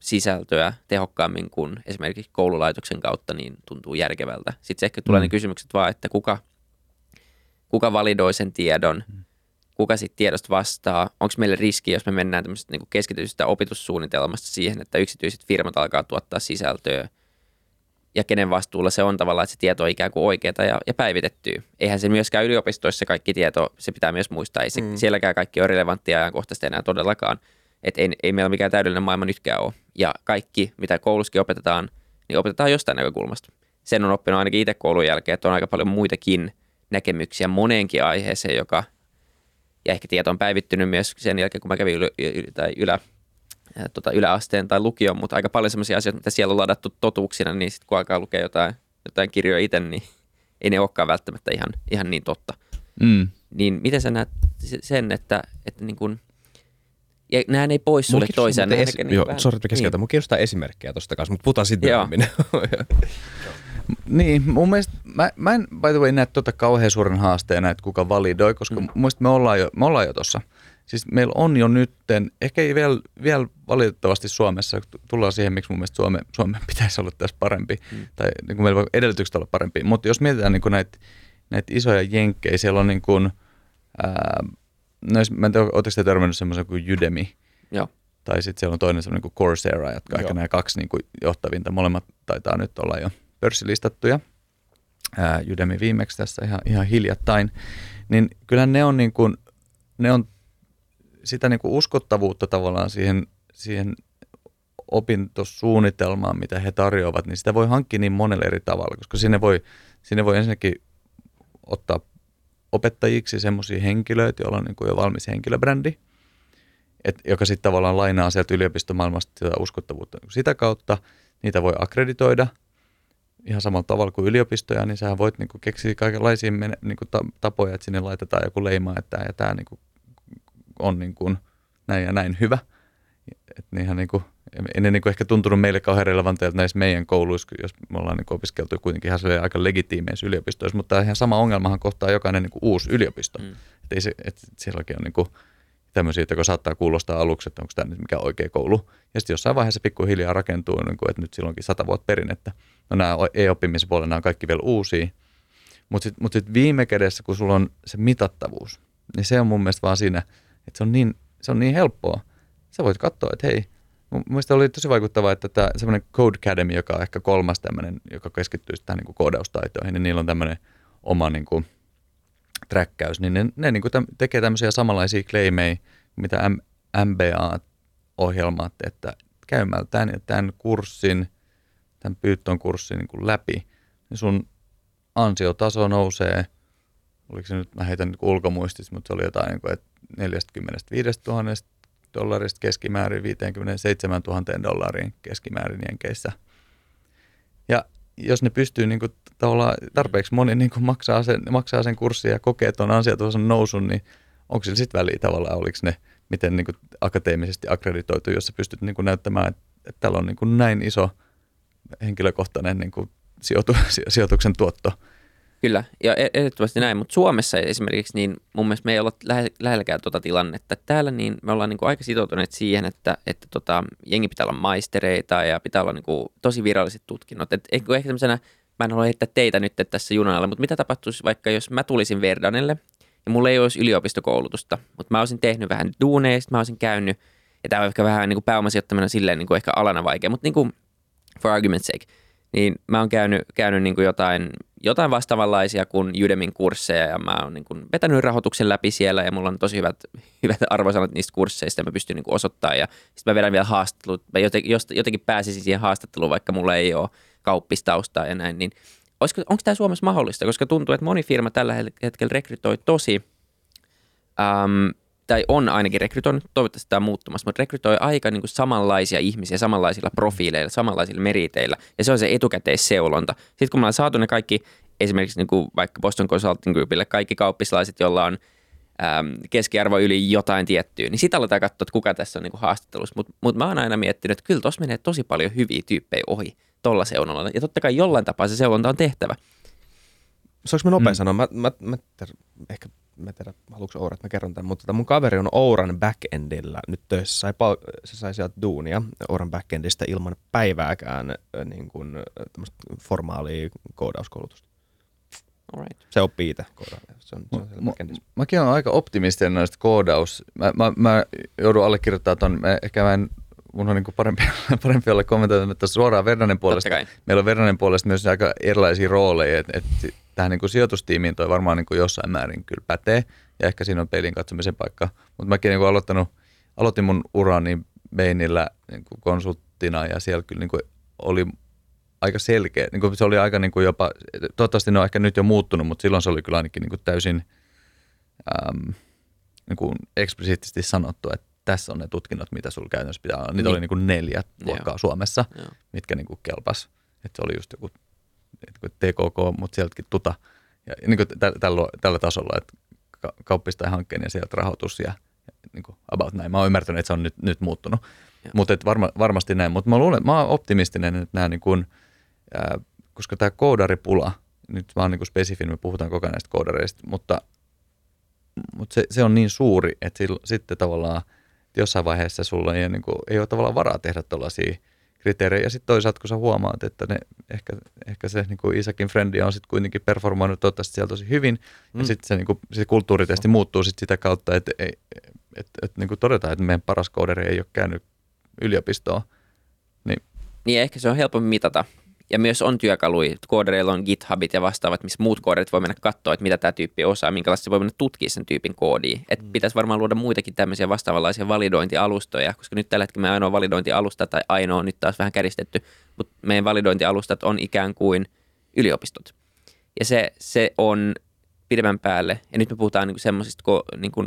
sisältöä tehokkaammin kuin esimerkiksi koululaitoksen kautta, niin tuntuu järkevältä. Sitten se ehkä tulee mm. ne kysymykset vaan, että kuka, kuka validoi sen tiedon, mm. kuka sitten tiedosta vastaa, onko meille riski, jos me mennään tämmöisestä niin keskitystä opetussuunnitelmasta siihen, että yksityiset firmat alkaa tuottaa sisältöä – ja kenen vastuulla se on tavallaan, että se tieto on ikään kuin oikeaa ja, ja päivitettyä. Eihän se myöskään yliopistoissa kaikki tieto, se pitää myös muistaa. Ei se, mm. sielläkään kaikki on relevanttia ajankohtaista enää todellakaan. Että ei, ei meillä mikään täydellinen maailma nytkään ole. Ja kaikki, mitä koulussakin opetetaan, niin opetetaan jostain näkökulmasta. Sen on oppinut ainakin itse koulun jälkeen, että on aika paljon muitakin näkemyksiä moneenkin aiheeseen, joka, ja ehkä tieto on päivittynyt myös sen jälkeen, kun mä kävin ylä, tai ylä, tota, yläasteen tai lukion, mutta aika paljon sellaisia asioita, mitä siellä on ladattu totuuksina, niin sitten kun alkaa lukea jotain, jotain kirjoja itse, niin ei ne olekaan välttämättä ihan, ihan niin totta. Mm. Niin miten sä näet sen, että, että niin kun, ja nämä ei pois sulle toiseen. Esi- niin joo, vähän, sori, keskeytä. Niin. Mun kiinnostaa esimerkkejä tuosta kanssa, mutta puhutaan sitten myöhemmin. niin, mun mielestä, mä, mä en by the way näe tuota kauhean suuren haasteena, että kuka validoi, koska mm. mun mielestä me ollaan jo, me ollaan jo tuossa Siis meillä on jo nytten, ehkä ei vielä, vielä valitettavasti Suomessa, tullaan siihen, miksi mun mielestä Suome, Suomen pitäisi olla tässä parempi, mm. tai niin kuin meillä voi edellytykset olla parempi, mutta jos mietitään niin kuin näitä, näitä isoja jenkkejä, siellä on niin kuin, ää, no jos, mä en tiedä, oletteko te törmännyt semmoisen kuin Udemy, Joo. tai sitten siellä on toinen semmoinen kuin Coursera, jotka aika nämä kaksi niin kuin johtavinta, molemmat taitaa nyt olla jo pörssilistattuja, ää, Udemy viimeksi tässä ihan, ihan hiljattain, niin kyllä ne on, niin kuin, ne on sitä niin kuin uskottavuutta tavallaan siihen, siihen opintosuunnitelmaan, mitä he tarjoavat, niin sitä voi hankkia niin monella eri tavalla, koska sinne voi, sinne voi ensinnäkin ottaa opettajiksi semmoisia henkilöitä, joilla on niin kuin jo valmis henkilöbrändi, et, joka sitten tavallaan lainaa sieltä yliopistomaailmasta sitä uskottavuutta. Sitä kautta niitä voi akkreditoida ihan samalla tavalla kuin yliopistoja, niin sä voit niin kuin keksiä kaikenlaisia niin kuin tapoja, että sinne laitetaan joku leima, että tämä ja niin kuin on niin kuin näin ja näin hyvä. Et niinhän niin kuin, ei ne niin kuin ehkä tuntunut meille kauhean relevanteilta näissä meidän kouluissa, jos me ollaan niin opiskeltu kuitenkin ihan aika legitiimeissä yliopistoissa, mutta ihan sama ongelmahan kohtaa jokainen niin kuin uusi yliopisto. Mm. Että ei se, että sielläkin on niin kuin tämmöisiä, että saattaa kuulostaa aluksi, että onko tämä nyt mikä oikea koulu. Ja sitten jossain vaiheessa pikkuhiljaa rakentuu, niin kuin, että nyt silloinkin sata vuotta perinnettä. No nämä e-oppimisen puolella nämä on kaikki vielä uusia. Mutta sitten mut sit viime kädessä, kun sulla on se mitattavuus, niin se on mun mielestä vaan siinä – että se on niin, se on niin helppoa. Sä voit katsoa, että hei, Mielestäni oli tosi vaikuttavaa, että tämä semmoinen Code Academy, joka on ehkä kolmas tämmöinen, joka keskittyy tähän niin koodaustaitoihin, niin niillä on tämmöinen oma niin kuin, träkkäys, niin ne, ne niin kuin tekee tämmöisiä samanlaisia claimeja, mitä MBA-ohjelmat, että käymällä tämän tämän kurssin, tämän pyytton kurssin niin kuin läpi, niin sun ansiotaso nousee, oliko se nyt, mä heitän niin ulkomuistissa, mutta se oli jotain, niin kuin, että 45 000 dollarista keskimäärin 57 000 dollariin keskimäärin jenkeissä. Ja jos ne pystyy niin kuin, tarpeeksi moni niin kuin maksaa, sen, maksaa sen kurssin ja kokee tuon ansiotason nousun, niin onko sillä sitten väliä tavallaan, oliko ne miten niin kuin, akateemisesti akkreditoitu, jos sä pystyt niin kuin, näyttämään, että, että täällä on niin kuin, näin iso henkilökohtainen niin kuin, sijoitu, sijoituksen tuotto – Kyllä, ja e- ehdottomasti näin, mutta Suomessa esimerkiksi, niin mun mielestä me ei olla lähelläkään tuota tilannetta. Täällä niin me ollaan niin kuin aika sitoutuneet siihen, että, että tota, jengi pitää olla maistereita ja pitää olla niin kuin tosi viralliset tutkinnot. Et ehkä, tämmöisenä, mä en halua heittää teitä nyt tässä junalla, mutta mitä tapahtuisi vaikka jos mä tulisin Verdanelle ja mulla ei olisi yliopistokoulutusta, mutta mä olisin tehnyt vähän duuneja, mä olisin käynyt, ja tämä on ehkä vähän niin kuin pääomasijoittaminen silleen niin kuin ehkä alana vaikea, mutta niin kuin for argument's sake – niin mä oon käynyt, käynyt niin kuin jotain, jotain vastaavanlaisia kuin Udemyn kursseja ja mä oon niin kuin vetänyt rahoituksen läpi siellä ja mulla on tosi hyvät, hyvät arvosanat niistä kursseista mä pystyn niin kuin osoittamaan ja sitten mä vedän vielä haastattelut. Mä jotenkin, jotenkin pääsisin siihen haastatteluun, vaikka mulla ei ole kauppistaustaa ja näin, niin onko tämä Suomessa mahdollista? Koska tuntuu, että moni firma tällä hetkellä rekrytoi tosi um, tai on ainakin rekrytoinut, toivottavasti tämä on muuttumassa, mutta rekrytoi aika niin kuin samanlaisia ihmisiä samanlaisilla profiileilla, samanlaisilla meriteillä, ja se on se etukäteisseulonta. Sitten kun me ollaan saatu ne kaikki, esimerkiksi niin kuin vaikka Boston Consulting Groupille, kaikki kauppislaiset, joilla on äm, keskiarvo yli jotain tiettyä, niin sitä aletaan katsoa, että kuka tässä on niin kuin haastattelussa. Mutta mut mä oon aina miettinyt, että kyllä tuossa menee tosi paljon hyviä tyyppejä ohi tuolla seulonnalla, ja totta kai jollain tapaa se seulonta on tehtävä. Saanko mä nopea mm. sanoa? Mä, mä, mä ehkä mä en tiedä, haluatko Oura, että mä kerron tämän, mutta tota mun kaveri on Ouran backendillä nyt töissä, sai pal- se sai sieltä duunia Ouran backendistä ilman päivääkään äh, niin kuin, äh, formaalia koodauskoulutusta. Alright. Se oppii itse. Se on, se on Mä, mäkin olen aika optimistinen noista koodaus. Mä, mä, mä joudun allekirjoittamaan ton, mä, ehkä mä en, mun on niin parempi, parempi olla kommentoimatta suoraan Vernanen puolesta. Meillä on Vernanen puolesta myös aika erilaisia rooleja, että et tähän niin kuin sijoitustiimiin toi varmaan niin kuin jossain määrin kyllä pätee, ja ehkä siinä on peilin katsomisen paikka. Mutta mäkin niin kuin aloittanut, aloitin mun urani Bainillä niin kuin konsulttina, ja siellä kyllä niin kuin oli aika selkeä, niin kuin se oli aika niin kuin jopa, toivottavasti ne on ehkä nyt jo muuttunut, mutta silloin se oli kyllä ainakin niin kuin täysin äm, niin kuin eksplisiittisesti sanottu, että tässä on ne tutkinnot, mitä sulla käytännössä pitää olla. Niitä Niin. oli niin kuin neljä luokkaa Joo. Suomessa, Joo. mitkä niin kuin kelpas. Että se oli just joku kun TKK, mutta sieltäkin tuta. Ja niin kuin tä, tällä, tällä tasolla, että ka- kauppistai hankkeen ja sieltä rahoitus ja, ja niin kuin about näin. Mä oon ymmärtänyt, että se on nyt, nyt muuttunut. Mutta varma, varmasti näin. Mutta mä luulen, mä oon optimistinen, että nämä niin kuin, ää, koska tämä koodaripula, nyt vaan niin kuin spesifin, me puhutaan koko ajan näistä koodareista, mutta, mutta se, se, on niin suuri, että sillä, sitten tavallaan jossain vaiheessa sulla ei, niin kuin, ei ole tavallaan varaa tehdä tällaisia kriteerejä. Ja sitten toisaalta, kun sä huomaat, että ne, ehkä, ehkä se niin kuin Isakin frendi on sitten kuitenkin performoinut toivottavasti siellä tosi hyvin, mm. ja sitten se, niin kuin, se kulttuuritesti muuttuu sit sitä kautta, että et, et, et, niin kuin todetaan, että meidän paras kooderi ei ole käynyt yliopistoon. Niin, Niin ehkä se on helpompi mitata. Ja myös on työkaluja. Koodereilla on GitHubit ja vastaavat, missä muut kooderit voi mennä katsoa, että mitä tämä tyyppi osaa, minkälaista se voi mennä tutkia sen tyypin koodia. Et Mm. pitäisi varmaan luoda muitakin tämmöisiä vastaavanlaisia validointialustoja, koska nyt tällä hetkellä meidän ainoa validointialusta, tai ainoa on nyt taas vähän käristetty, mutta meidän validointialustat on ikään kuin yliopistot. Ja se, se on pidemmän päälle, ja nyt me puhutaan niinku semmoisista ko- niinku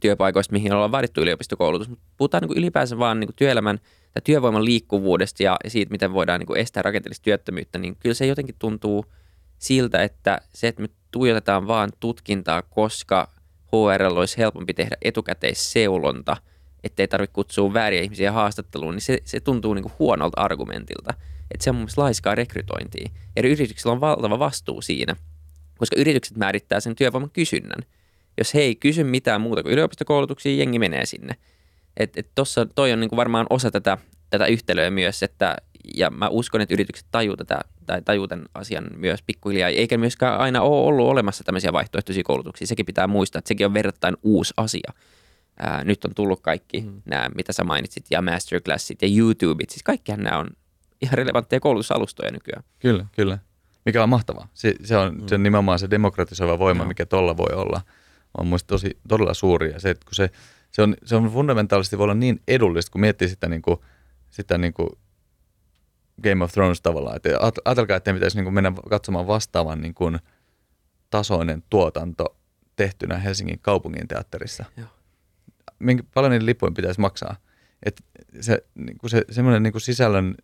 työpaikoista, mihin ollaan vaadittu yliopistokoulutus, mutta puhutaan niinku ylipäänsä vaan niinku työelämän tai työvoiman liikkuvuudesta ja siitä, miten voidaan niinku estää rakenteellista työttömyyttä, niin kyllä se jotenkin tuntuu siltä, että se, että me tuijotetaan vaan tutkintaa, koska HRL olisi helpompi tehdä etukäteisseulonta, ettei tarvitse kutsua vääriä ihmisiä haastatteluun, niin se, se tuntuu niinku huonolta argumentilta. Että se on mun mielestä laiskaa rekrytointia. Eri yrityksillä on valtava vastuu siinä, koska yritykset määrittää sen työvoiman kysynnän. Jos he ei kysy mitään muuta kuin yliopistokoulutuksia, jengi menee sinne. Et, et tossa, toi on niinku varmaan osa tätä, tätä yhtälöä myös, että, ja mä uskon, että yritykset tajuu tätä, tai tajuu tämän asian myös pikkuhiljaa, eikä myöskään aina ole ollut olemassa tämmöisiä vaihtoehtoisia koulutuksia. Sekin pitää muistaa, että sekin on verrattain uusi asia. Ää, nyt on tullut kaikki mm. nämä, mitä sä mainitsit, ja masterclassit ja YouTubeit, siis kaikkihan nämä on ihan relevantteja koulutusalustoja nykyään. Kyllä, kyllä. Mikä on mahtavaa. Se, se on mm. se on nimenomaan se demokratisoiva voima, Joo. mikä tuolla voi olla. On muista tosi, todella suuri. Ja se, että kun se, se, on, se on fundamentaalisesti voi olla niin edullista, kun miettii sitä, niin kuin, sitä niin kuin Game of Thrones tavallaan. Että aj- ajatelkaa, että pitäisi niin kuin mennä katsomaan vastaavan niin kuin tasoinen tuotanto tehtynä Helsingin kaupungin teatterissa. Joo. Minkä, paljon niiden lippujen pitäisi maksaa? Et se, niin kuin se, semmoinen niin kuin sisällön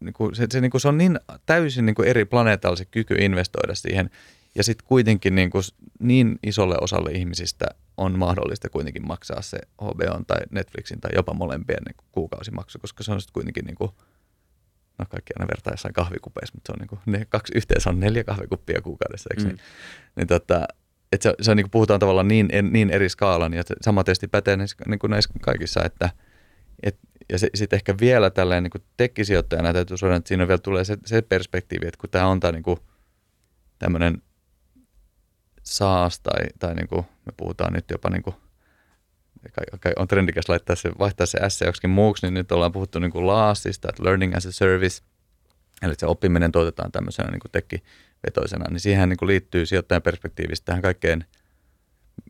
niin kuin, se, se, niin kuin, se on niin täysin niin kuin eri planeetalla se kyky investoida siihen. Ja sitten kuitenkin niin, kuin, niin isolle osalle ihmisistä on mahdollista kuitenkin maksaa se HBO tai Netflixin tai jopa molempien niin kuin, kuukausimaksu, koska se on sitten kuitenkin, niin kuin, no kaikki aina vertaa jossain kahvikupeissa, mutta se on niin kuin, ne kaksi yhteensä on neljä kahvikuppia kuukaudessa, eikö Mm. niin? niin tota, et se, se on, niin kuin, puhutaan tavallaan niin, en- niin eri skaalan, ja sama tietysti pätee näissä, niin kuin näissä kaikissa, että et, ja sitten ehkä vielä tälleen niin kuin tekkisijoittajana täytyy sanoa, että siinä vielä tulee se, se perspektiivi, että kun tämä on tämä niin kuin, tämmöinen saas tai, tai niin kuin me puhutaan nyt jopa niin kuin, on trendikäs laittaa se, vaihtaa se S joksikin muuksi, niin nyt ollaan puhuttu niin kuin LASista, että Learning as a Service, eli se oppiminen tuotetaan tämmöisenä niin kuin tekkivetoisena, niin siihen niin kuin liittyy sijoittajan perspektiivistä tähän kaikkeen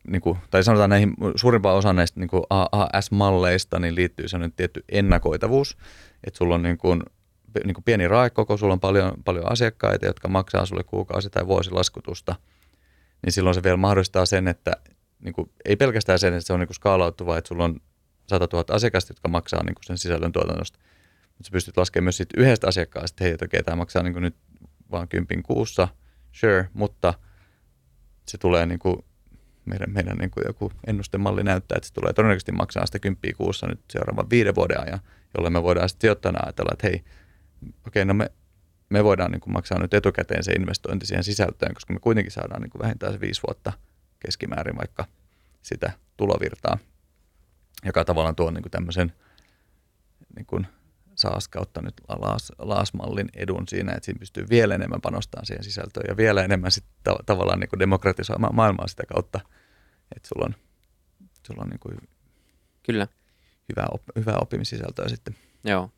niin kuin, tai sanotaan näihin suurimpaan osaan näistä niin AAS-malleista niin liittyy sellainen tietty ennakoitavuus, että sulla on niin kuin, niin kuin pieni raekoko, sulla on paljon, paljon asiakkaita, jotka maksaa sulle kuukausi- tai vuosilaskutusta, niin silloin se vielä mahdollistaa sen, että niin kuin, ei pelkästään sen, että se on niin skaalautuva, että sulla on 100 000 asiakasta, jotka maksaa niin kuin sen sisällön tuotannosta, mutta sä pystyt laskemaan myös siitä yhdestä asiakkaasta, että hei, okei, tämä maksaa niin kuin nyt vaan kympin kuussa, sure, mutta se tulee niin kuin meidän, meidän niin kuin joku ennustemalli näyttää, että se tulee todennäköisesti maksaa sitä kymppiä kuussa nyt seuraavan viiden vuoden ajan, jolle me voidaan sitten sijoittajana ajatella, että hei, okei, no me, me voidaan niin kuin maksaa nyt etukäteen se investointi siihen sisältöön, koska me kuitenkin saadaan niin kuin vähintään se viisi vuotta keskimäärin vaikka sitä tulovirtaa, joka tavallaan tuo niin kuin tämmöisen niin kuin SaaS kautta nyt laas, laasmallin edun siinä, että siinä pystyy vielä enemmän panostamaan siihen sisältöön ja vielä enemmän sit ta- tavallaan niin kuin demokratisoimaan maailmaa sitä kautta, että sulla on, sulla on niin kuin Kyllä, hyvää, op, hyvää oppimissisältöä sitten. joo.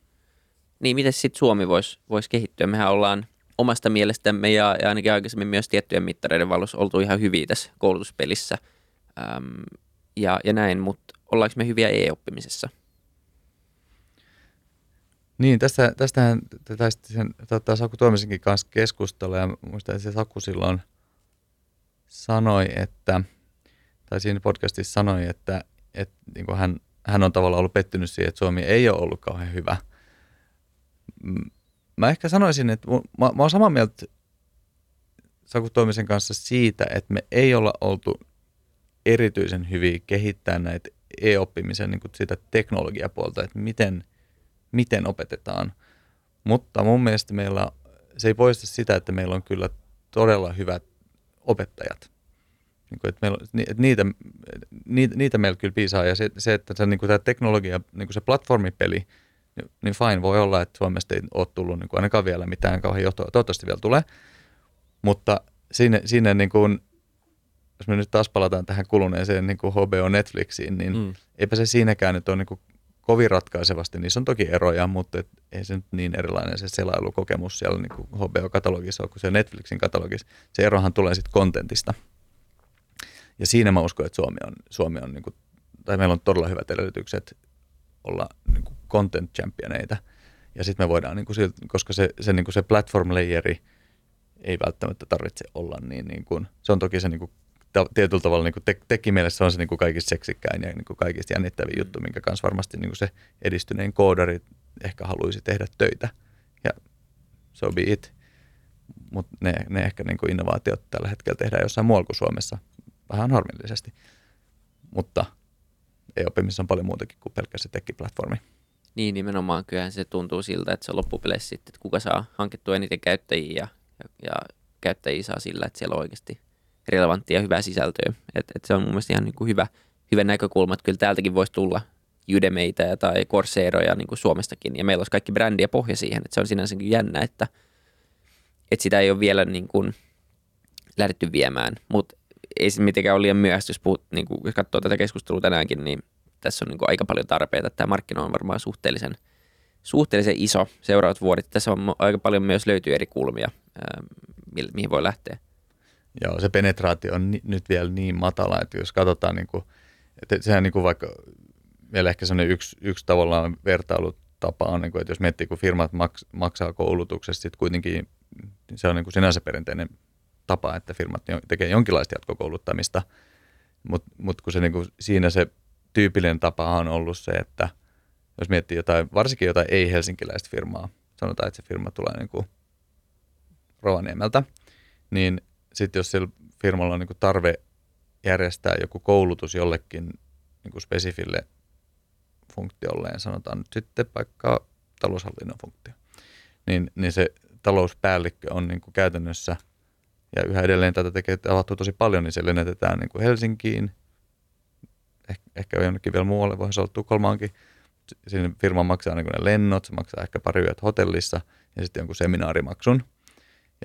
Niin, miten sitten Suomi voisi vois kehittyä? Mehän ollaan omasta mielestämme ja, ja ainakin aikaisemmin myös tiettyjen mittareiden valossa oltu ihan hyviä tässä koulutuspelissä Äm, ja, ja näin, mutta ollaanko me hyviä e-oppimisessa? Niin, tästä, tästähän tästä sen, tota, Saku Tuomisenkin kanssa keskustella ja muistan, että se Saku silloin sanoi, että, tai siinä podcastissa sanoi, että, että niin hän, hän on tavallaan ollut pettynyt siihen, että Suomi ei ole ollut kauhean hyvä. Mä ehkä sanoisin, että mä, mä oon samaa mieltä Saku Tuomisen kanssa siitä, että me ei olla oltu erityisen hyviä kehittää näitä e-oppimisen niin sitä teknologiapuolta, että miten, miten opetetaan. Mutta mun mielestä meillä, se ei poista sitä, että meillä on kyllä todella hyvät opettajat. Niin kuin, että meillä, että niitä, niitä, niitä meillä kyllä piisaa. Ja se, se että se, niin kuin tämä teknologia, niin kuin se platformipeli, niin, niin fine, voi olla, että Suomesta ei ole tullut niin kuin ainakaan vielä mitään kauhean johtoa. Toivottavasti vielä tulee. Mutta siinä, siinä niin kuin, jos me nyt taas palataan tähän kuluneeseen niin kuin HBO Netflixiin, niin mm. eipä se siinäkään nyt ole niin kuin kovin ratkaisevasti. Niissä on toki eroja, mutta et, ei se nyt niin erilainen se selailukokemus siellä niin kuin HBO-katalogissa on kuin se Netflixin katalogissa. Se erohan tulee sitten kontentista. Ja siinä mä uskon, että Suomi on, Suomi on niin kuin, tai meillä on todella hyvät edellytykset olla niin kuin content championeita. Ja sitten me voidaan, niin kuin, koska se, se, niin kuin se platform layeri ei välttämättä tarvitse olla niin, niin kuin, se on toki se niin kuin, tietyllä tavalla niin kuin te, tekimielessä se on se niin kuin kaikista seksikkäin ja niin kuin kaikista jännittävin Mm. juttu, minkä kanssa varmasti niin kuin se edistyneen koodari ehkä haluaisi tehdä töitä. Ja so be it. Mutta ne, ne ehkä niin kuin innovaatiot tällä hetkellä tehdään jossain muualla kuin Suomessa, vähän harmillisesti. Mutta ei oppimisessa on paljon muutakin kuin pelkkä se tekki-platformi. Niin, nimenomaan kyllähän se tuntuu siltä, että se on loppupeleissä sitten, että kuka saa hankittua eniten käyttäjiä ja, ja, ja käyttäjiä saa sillä, että siellä on oikeasti relevanttia ja hyvää sisältöä. Et, et se on mun mielestä ihan niin kuin hyvä, hyvä näkökulma, että kyllä täältäkin voisi tulla Udemeitä tai Corsairoja niin kuin Suomestakin, ja meillä olisi kaikki brändi ja pohja siihen, että se on sinänsä jännä, että, että sitä ei ole vielä niin kuin lähdetty viemään, mutta ei se mitenkään ole liian myöhäistä, jos, puhut, niin kuin, katsoo tätä keskustelua tänäänkin, niin tässä on niin kuin aika paljon tarpeita. Tämä markkina on varmaan suhteellisen, suhteellisen iso seuraavat vuodet. Tässä on aika paljon myös löytyy eri kulmia, ää, mi- mihin voi lähteä. Joo, se penetraatio on ni, nyt vielä niin matala, että jos katsotaan, niin kuin, että sehän niin kuin vaikka vielä ehkä sellainen yksi, yksi tavallaan vertailutapa on, niin kuin, että jos miettii, kun firmat maks, maksaa koulutuksesta, sitten kuitenkin se on niin kuin sinänsä perinteinen tapa, että firmat tekee jonkinlaista jatkokouluttamista, mutta mut kun se niin kuin, siinä se tyypillinen tapa on ollut se, että jos miettii jotain, varsinkin jotain ei-helsinkiläistä firmaa, sanotaan, että se firma tulee niin kuin Rovaniemeltä, niin sitten jos sillä firmalla on niin kuin tarve järjestää joku koulutus jollekin niin kuin spesifille funktiolleen, sanotaan nyt sitten vaikka taloushallinnon funktio, niin, niin se talouspäällikkö on niin kuin käytännössä, ja yhä edelleen tätä tekee, tapahtuu tosi paljon, niin se lennätetään niin kuin Helsinkiin, eh, ehkä jonnekin vielä muualle, voisi olla Tukholmaankin, sinne firma maksaa niin ne lennot, se maksaa ehkä pari yöt hotellissa ja sitten jonkun seminaarimaksun.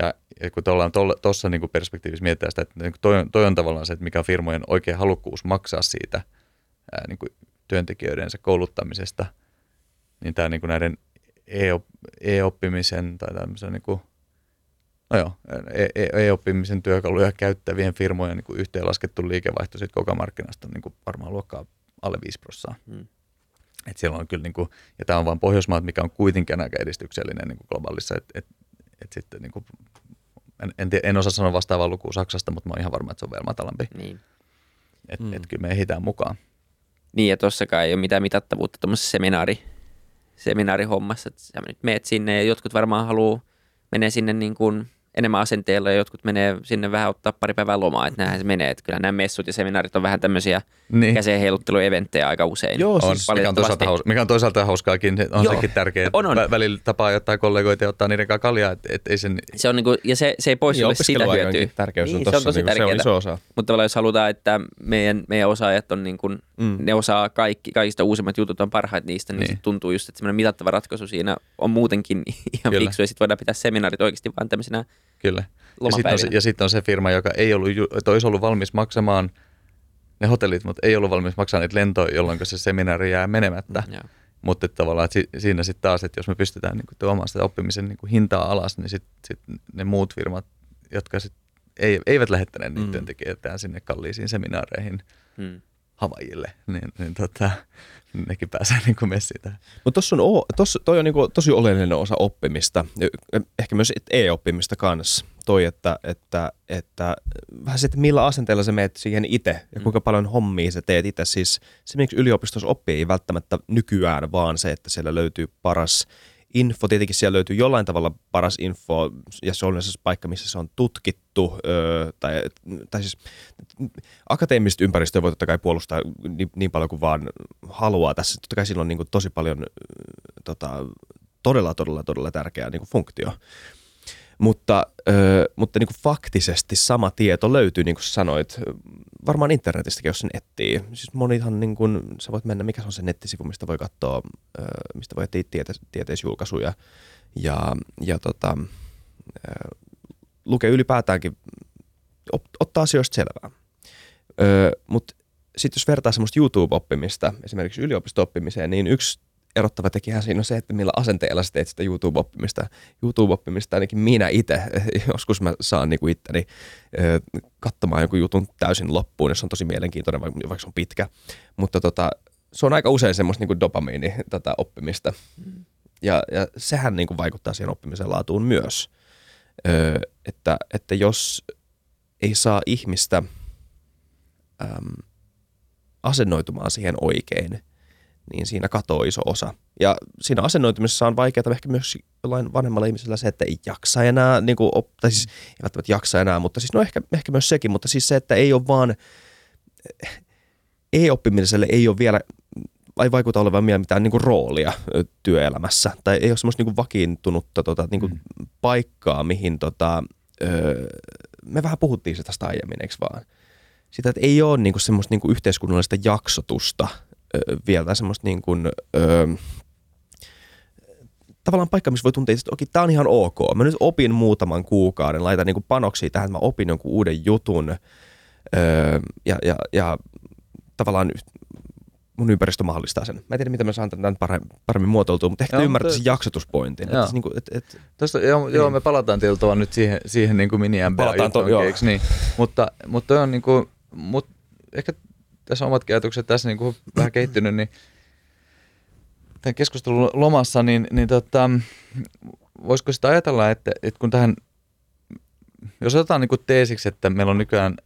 Ja, ja kun ollaan tuossa niin perspektiivissä mietitään sitä, että niin toi, toi on tavallaan se, että mikä on firmojen oikea halukkuus maksaa siitä ää, niin kuin työntekijöidensä kouluttamisesta, niin tämä niin kuin näiden e-op, e-oppimisen tai tämmöisen niin kuin, no joo, e- e- e-oppimisen työkaluja käyttävien firmojen niin kuin yhteenlaskettu liikevaihto siitä koko markkinasta on niin kuin varmaan luokkaa alle 5 prosenttia. Hmm. Et siellä on kyllä, niin kuin, ja tämä on vain Pohjoismaat, mikä on kuitenkin aika edistyksellinen niin kuin globaalissa, että et, et sitten niin kuin, en, en, tiedä, en osaa sanoa vastaavaa lukua Saksasta, mutta mä oon ihan varma, että se on vielä matalampi. Niin. Että Mm. mm. et kyllä me ehditään mukaan. Niin, ja tossakaan ei ole mitään mitattavuutta tuommoisessa seminaari, seminaarihommassa. Että sä nyt meet sinne ja jotkut varmaan haluaa menee sinne niin kuin enemmän asenteella ja jotkut menee sinne vähän ottaa pari päivää lomaa, että näinhän se menee. Että kyllä nämä messut ja seminaarit on vähän tämmöisiä Niin. käsien heiluttelueventtejä aika usein. Joo, On, siis mikä, on toisaalta haus, mikä on toisaalta hauskaakin, on Joo. sekin tärkeää. On, on. Vä- Välillä tapaa jotain kollegoita ja ottaa niiden kanssa kaljaa, että et ei sen... Se on niinku, ja se, se ei pois sulle sitä hyötyä. tärkeys on Niin, se on tossa, tosi niinku, se on tärkeää. iso osa. Mutta tavallaan jos halutaan, että meidän, meidän osaajat on niin kuin, Mm. ne osaa kaikki, kaikista uusimmat jutut on parhaat niistä, niin, Niin. niin. sit tuntuu just, että semmoinen mitattava ratkaisu siinä on muutenkin ihan Kyllä. fiksu ja sitten voidaan pitää seminaarit oikeasti vaan tämmöisenä Kyllä. Ja sitten on, se- ja sitten on se firma, joka ei ollut, olisi ollut valmis maksamaan ne hotellit, mutta ei ollut valmis maksamaan niitä lentoja, jolloin se seminaari jää menemättä. Joo. Mutta tavallaan että si- siinä sitten taas, että jos me pystytään niin tuomaan sitä oppimisen niin hintaa alas, niin sitten sit ne muut firmat, jotka sit ei, eivät lähettäneet niitä Mm. työntekijöitään sinne kalliisiin seminaareihin Hmm. Havajille, niin, niin tota, nekin pääsee niin kuin messiin tähän. Mutta tuossa on, o- tossa, toi on niinku tosi oleellinen osa oppimista, ehkä myös e-oppimista kanssa. Toi, että, että, että vähän se, että millä asenteella sä meet siihen itse ja kuinka paljon hommia sä teet itse. Siis se, miksi yliopistossa oppii, ei välttämättä nykyään vaan se, että siellä löytyy paras info. Tietenkin siellä löytyy jollain tavalla paras info ja se on se paikka, missä se on tutkittu. Öö, tai, tai siis akateemista ympäristöä voi totta kai puolustaa niin, niin paljon kuin vaan haluaa tässä. Totta kai sillä on niin kuin tosi paljon tota, todella, todella, todella tärkeä niin kuin funktio. Mutta, ö, mutta niin kuin faktisesti sama tieto löytyy, niin kuin sanoit, varmaan internetistäkin, jos sen etsii. Siis monihan, niin kuin, sä voit mennä, mikä se on se nettisivu, mistä voi katsoa, ö, mistä voi etsiä tiete, tieteisjulkaisuja ja, ja tota, ö, lukea ylipäätäänkin, op, ottaa asioista selvää. Öö, Mutta sitten jos vertaa semmoista YouTube-oppimista esimerkiksi yliopisto-oppimiseen, niin yksi erottava tekijähän siinä on se, että millä asenteella sä teet sitä YouTube-oppimista. YouTube-oppimista ainakin minä itse, joskus mä saan niinku itteni katsomaan jonkun jutun täysin loppuun, jos on tosi mielenkiintoinen, vaikka, se on pitkä. Mutta tota, se on aika usein semmoista niinku dopamiini tätä oppimista. Ja, ja sehän niinku vaikuttaa siihen oppimisen laatuun myös. Öö, että, että jos ei saa ihmistä äm, asennoitumaan siihen oikein, niin siinä katoaa iso osa. Ja siinä asennoitumisessa on vaikeaa ehkä myös jollain vanhemmalla ihmisellä se, että ei jaksa enää, niin kuin, tai siis ei välttämättä jaksa enää, mutta siis no ehkä, ehkä myös sekin, mutta siis se, että ei ole vaan, ei-oppimiselle ei ole vielä, ei vaikuta olevan vielä mitään niin kuin roolia työelämässä, tai ei ole semmoista niin kuin vakiintunutta tota, niin kuin Mm. paikkaa, mihin tota, öö, me vähän puhuttiin sitä tästä aiemmin, eikö vaan? Sitä, että ei ole niinku semmoista niinku yhteiskunnallista jaksotusta vielä, semmoista niinku, öö, tavallaan paikka, missä voi tuntea, että okei, tämä on ihan ok. Mä nyt opin muutaman kuukauden, laitan niinku panoksia tähän, että mä opin jonkun uuden jutun, öö, ja, ja, ja tavallaan mun ympäristö mahdollistaa sen. Mä en tiedä, miten mä saan tämän paremmin, muotoiltua, mutta ehkä Joo, mutta- sen jaksotuspointin. Joo. Että, se niinku, et, et, Tästä, joo, joo, Niin. me palataan tietyllä tavalla nyt siihen, siihen niin kuin mini Palataan to- joo. niin. mutta, mutta on niin kuin, mut ehkä tässä omatkin ajatukset tässä niin kuin vähän kehittynyt, niin tämän keskustelun lomassa, niin, niin tota, voisiko sitä ajatella, että, että kun tähän, jos otetaan niin kuin teesiksi, että meillä on nykyään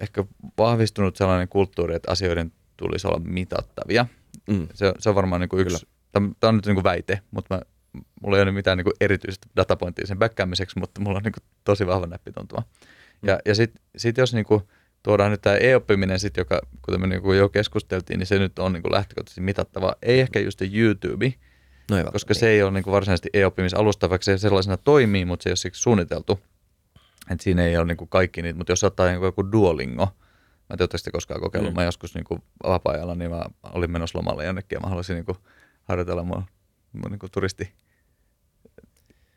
ehkä vahvistunut sellainen kulttuuri, että asioiden tulisi olla mitattavia. mm. Se, se on varmaan niin kuin yksi, tämä on nyt niin kuin väite, mutta mä, mulla ei ole mitään niin kuin erityistä datapointtia sen backkäämiseksi, mutta mulla on niin kuin tosi vahva näppituntuma. Ja, ja sitten sit jos niin kuin tuodaan nyt tämä e-oppiminen, sit, joka kuten me niin kuin jo keskusteltiin, niin se nyt on niin kuin lähtökohtaisesti mitattava. Ei ehkä just YouTube, No ei koska se ei ole niin kuin varsinaisesti e-oppimisalusta, vaikka se sellaisena toimii, mutta se ei ole siksi suunniteltu. Et siinä ei ole niin kuin kaikki niitä, mutta jos ottaa niin kuin joku Duolingo, mä en tiedä, sitä koskaan kokeillut, Mm. mm. mä joskus niin kuin vapaa-ajalla, niin mä olin menossa lomalle jonnekin ja mä haluaisin niin kuin harjoitella mun, mun niin kuin turisti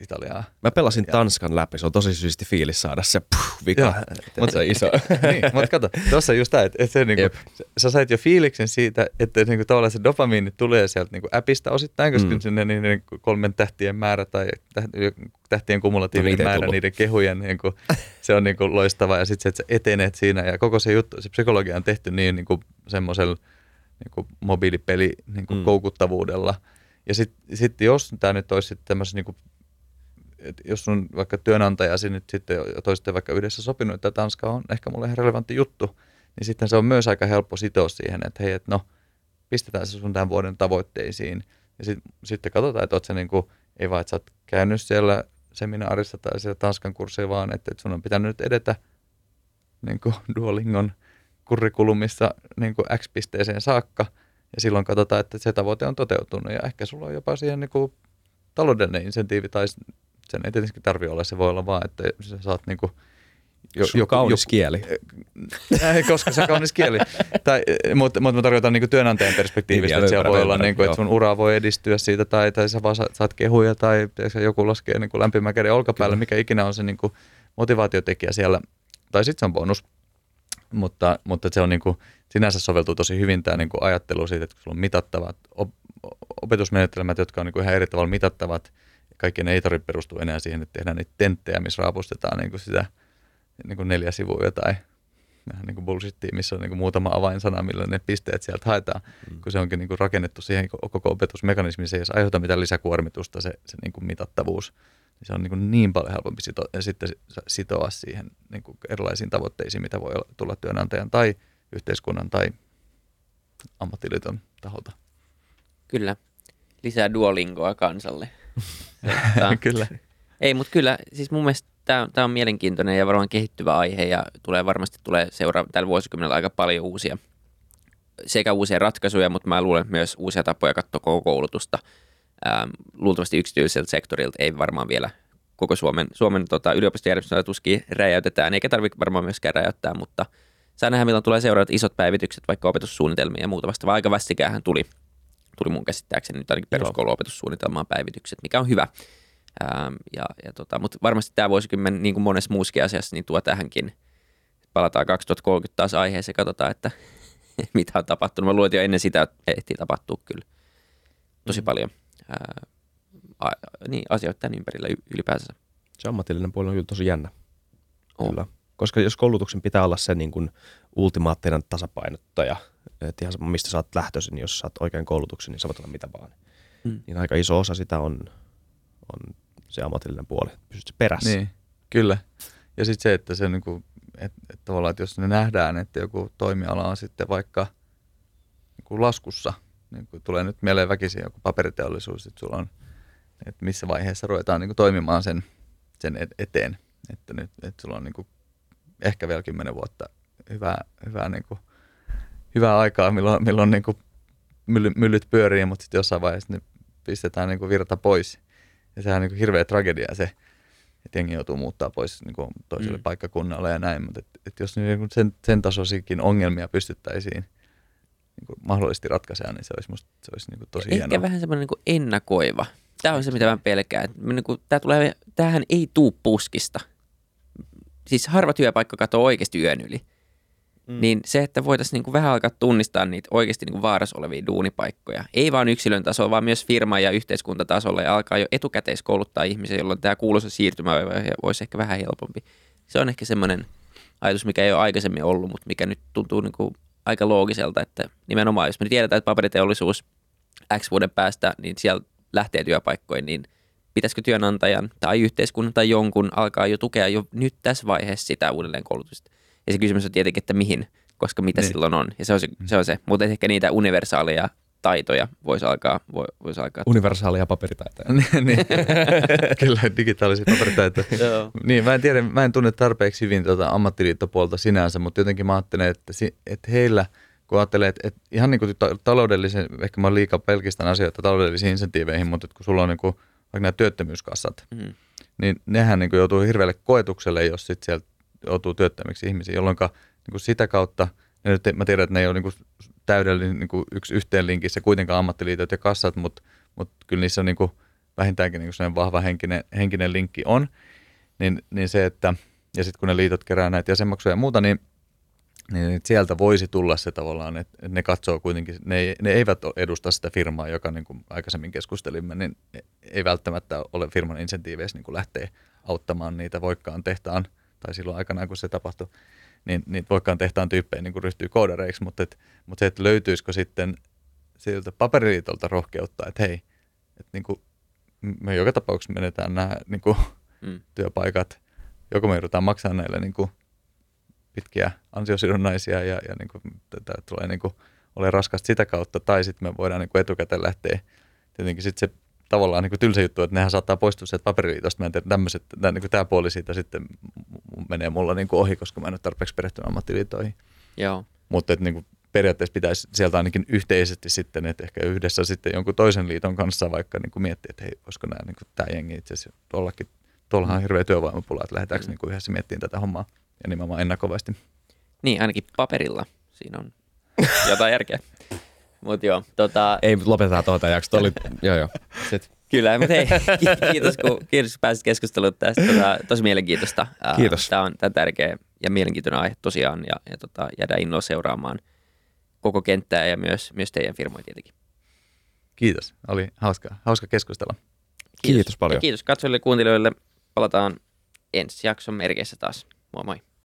Italiaa. Mä pelasin Ja- Tanskan läpi, se on tosi syysti fiilis saada se puh, vika, Joo. mutta se on iso. niin, mutta kato, tuossa just tämä, että, että se, niinku, Jep. sä, sä sait jo fiiliksen siitä, että niinku, tavallaan se dopamiini tulee sieltä niinku appista osittain, koska Mm. sinne niiden kolmen tähtien määrä tai täht- tähtien No kumulatiivinen ei määrä, tullut. niiden kehujen, niinku, se on niinku loistava ja sitten se, että sä etenet siinä ja koko se juttu, se psykologia on tehty niin niinku, semmoisella niinku, mobiilipeli niinku, Mm. koukuttavuudella. Ja sitten sit jos tämä nyt olisi tämmöisessä niinku, et jos sun vaikka työnantajasi nyt sitten toisitte vaikka yhdessä sopinut, että Tanska on ehkä mulle ihan relevantti juttu, niin sitten se on myös aika helppo sitoa siihen, että hei, että no, pistetään se sun tämän vuoden tavoitteisiin. Ja sit, sitten katsotaan, että oot sä niinku, ei vaan, että sä oot käynyt siellä seminaarissa tai siellä Tanskan kurssilla, vaan että, että sun on pitänyt nyt edetä niin kuin Duolingon kurrikulumissa niin kuin X-pisteeseen saakka, ja silloin katsotaan, että se tavoite on toteutunut, ja ehkä sulla on jopa siihen niin kuin taloudellinen insentiivi, tai sen ei tietysti tarvitse olla, se voi olla vaan, että sä saat niin kuin jo, jo, kaunis jo, kieli. Ei, koska se kaunis kieli. tai, mutta, mutta mä tarkoitan niin työnantajan perspektiivistä, että siellä voi olla, niin kuin, että sun ura voi edistyä siitä, tai, tai sä vaan saat kehuja, tai joku laskee niin lämpimän käden olkapäälle, mikä ikinä on se niin kuin, motivaatiotekijä siellä, tai sitten se on bonus. Mutta, mutta se on niin kuin, sinänsä soveltuu tosi hyvin tämä niin kuin ajattelu siitä, että sulla on mitattavat op, opetusmenetelmät, jotka on niin kuin ihan eri tavalla mitattavat, kaikki ne ei tarvitse perustua enää siihen, että tehdään niitä tenttejä, missä raapustetaan niin kuin sitä – niin kuin neljä sivua jotain vähän niin kuin bullshittia, missä on niin kuin muutama avainsana, millä ne pisteet sieltä haetaan, mm. kun se onkin niin kuin rakennettu siihen koko opetusmekanismiin, se ei aiheuta mitään lisäkuormitusta, se, se niin kuin mitattavuus. Se on niin, kuin niin paljon helpompi sito, sitten sitoa siihen niin kuin erilaisiin tavoitteisiin, mitä voi tulla työnantajan tai yhteiskunnan tai ammattiliiton taholta. Kyllä. Lisää duolingoa kansalle. Kyllä. Ei, mutta kyllä, siis mun mielestä tämä, tämä on mielenkiintoinen ja varmaan kehittyvä aihe ja tulee varmasti tulee seuraa tällä vuosikymmenellä aika paljon uusia sekä uusia ratkaisuja, mutta mä luulen myös uusia tapoja katsoa koko koulutusta. Ähm, luultavasti yksityiseltä sektorilta ei varmaan vielä koko Suomen, Suomen tota, yliopistojärjestelmää tuskin räjäytetään, eikä tarvitse varmaan myöskään räjäyttää, mutta saa nähdä, milloin tulee seuraavat isot päivitykset, vaikka opetussuunnitelmia ja muuta vastaavaa. Aika vastikään tuli, tuli mun käsittääkseni nyt ainakin peruskouluopetussuunnitelmaan päivitykset, mikä on hyvä. Ähm, ja, ja tota, mutta varmasti tämä vuosikymmen, niin kuin monessa muussakin asiassa, niin tuo tähänkin. Palataan 2030 taas aiheeseen, katsotaan, että mitä on tapahtunut. Mä luulen, jo ennen sitä ehtii tapahtua kyllä tosi mm. paljon ää, a, niin, asioita tämän ympärillä ylipäänsä. Se ammatillinen puoli on kyllä tosi jännä. On. Kyllä. Koska jos koulutuksen pitää olla se niin kuin ultimaattinen tasapainottaja, että ihan mistä sä oot lähtöisin, niin jos saat oikean koulutuksen, niin sä voit olla mitä vaan. Mm. Niin aika iso osa sitä on, on se ammatillinen puoli, pysyt perässä. Niin, kyllä. Ja sitten se, että se niinku, että et tavallaan, että jos ne nähdään, että joku toimiala on sitten vaikka niinku laskussa, niin kuin tulee nyt mieleen väkisin joku paperiteollisuus, että sulla on, että missä vaiheessa ruvetaan niin kuin toimimaan sen, sen eteen. Että nyt että sulla on niin kuin ehkä vielä kymmenen vuotta hyvää, hyvää, niin kuin, hyvää aikaa, milloin, milloin niin kuin myllyt pyörii, mutta sitten jossain vaiheessa ne pistetään niin kuin virta pois. Ja sehän on niin kuin hirveä tragedia se, että jengi joutuu muuttaa pois niin kuin toiselle mm. paikkakunnalle ja näin. Mutta et, et jos niin sen, sen tasoisikin ongelmia pystyttäisiin niin kuin mahdollisesti ratkaisea, niin se olisi, musta, se olisi niin kuin tosi Ehkä hienoa. vähän semmoinen niin ennakoiva. Tämä on se, mitä mä pelkään. Niin kuin, tämä tulee, tämähän ei tuu puskista. Siis harva työpaikka katoo oikeasti yön yli. Mm. Niin se, että voitaisiin niin kuin vähän alkaa tunnistaa niitä oikeasti niin kuin vaarassa olevia duunipaikkoja, ei vain yksilön tasolla, vaan myös firma- ja yhteiskuntatasolla ja alkaa jo etukäteiskouluttaa ihmisiä, jolloin tämä kuuluisa siirtymä voisi ehkä vähän helpompi. Se on ehkä semmoinen ajatus, mikä ei ole aikaisemmin ollut, mutta mikä nyt tuntuu niin kuin aika loogiselta, että nimenomaan jos me tiedetään, että paperiteollisuus X vuoden päästä, niin siellä lähtee työpaikkoihin, niin pitäisikö työnantajan tai yhteiskunnan tai jonkun alkaa jo tukea jo nyt tässä vaiheessa sitä uudelleenkoulutusta. Ja se kysymys on tietenkin, että mihin, koska mitä niin. silloin on. Ja se on se. Se on se. Mutta ehkä niitä universaaleja taitoja voisi alkaa. Voi, voisi alkaa. Universaalia paperitaitoja. Niin. Kyllä, digitaalisia paperitaitoja. niin, mä en tiedä, mä en tunne tarpeeksi hyvin tuota ammattiliittopuolta sinänsä, mutta jotenkin mä ajattelen, että, että heillä, kun ajattelee, että, että ihan niin kuin taloudellisen, ehkä mä liikaa pelkistän asioita taloudellisiin insentiiveihin, mutta että kun sulla on niin kuin, vaikka nämä työttömyyskassat, mm. niin nehän niin kuin joutuu hirveälle koetukselle, jos sitten sieltä joutuu työttömiksi ihmisiä, jolloin niin sitä kautta, ja nyt mä tiedän, että ne ei ole niin täydellinen niin kuin yksi yhteen linkissä kuitenkaan ammattiliitot ja kassat, mutta, mutta kyllä niissä on niin kuin vähintäänkin niin kuin vahva henkinen, henkinen linkki on, niin, niin se, että ja sitten kun ne liitot kerää näitä jäsenmaksuja ja muuta, niin, niin sieltä voisi tulla se tavallaan, että ne katsoo kuitenkin, ne, ne eivät edusta sitä firmaa, joka niin kuin aikaisemmin keskustelimme, niin ei välttämättä ole firman insentiiveissä niin lähteä auttamaan niitä voikkaan tehtaan – tai silloin aikanaan, kun se tapahtui, niin, niin voikkaan tehtaan tyyppejä niin kuin ryhtyy koodareiksi, mutta, et, mutta se, että löytyisikö sitten siltä paperiliitolta rohkeutta, että hei, että niin kuin me joka tapauksessa menetään nämä niin kuin, mm. työpaikat, joko me joudutaan maksamaan näille niin kuin, pitkiä ansiosidonnaisia ja, ja niin kuin, tätä tulee niin kuin, ole raskasta sitä kautta, tai sitten me voidaan niin kuin etukäteen lähteä. Tietenkin sitten se tavallaan niin kuin tylsä juttu, että nehän saattaa poistua sieltä paperiliitosta. Mä en tiedä, tämmöiset, tämä, niin tämä puoli siitä sitten menee mulla niin kuin ohi, koska mä en ole tarpeeksi perehtynyt ammattiliitoihin. Joo. Mutta että niin kuin periaatteessa pitäisi sieltä ainakin yhteisesti sitten, että ehkä yhdessä sitten jonkun toisen liiton kanssa vaikka niin kuin miettiä, että hei, voisiko nämä, niin kuin, tämä jengi itse asiassa tuollakin, tuollahan on hirveä työvoimapula, että lähdetäänkö mm. niin kuin yhdessä miettimään tätä hommaa ja nimenomaan ennakovasti. Niin, ainakin paperilla siinä on jotain järkeä. Mut joo, tota... Ei, lopetetaan tuota jaksoa. Oli, joo, joo. Sit. Kyllä, mutta hei, kiitos kun, kiitos, kun pääsit keskusteluun tästä. Tota, tosi mielenkiintoista. Kiitos. Tämä on, tämä tärkeä ja mielenkiintoinen aihe tosiaan ja, ja tota, jäädään innolla seuraamaan koko kenttää ja myös, myös teidän firmoja tietenkin. Kiitos. Oli hauska, hauska keskustella. Kiitos, kiitos paljon. Ja kiitos katsojille ja kuuntelijoille. Palataan ensi jakson merkeissä taas. Moi moi.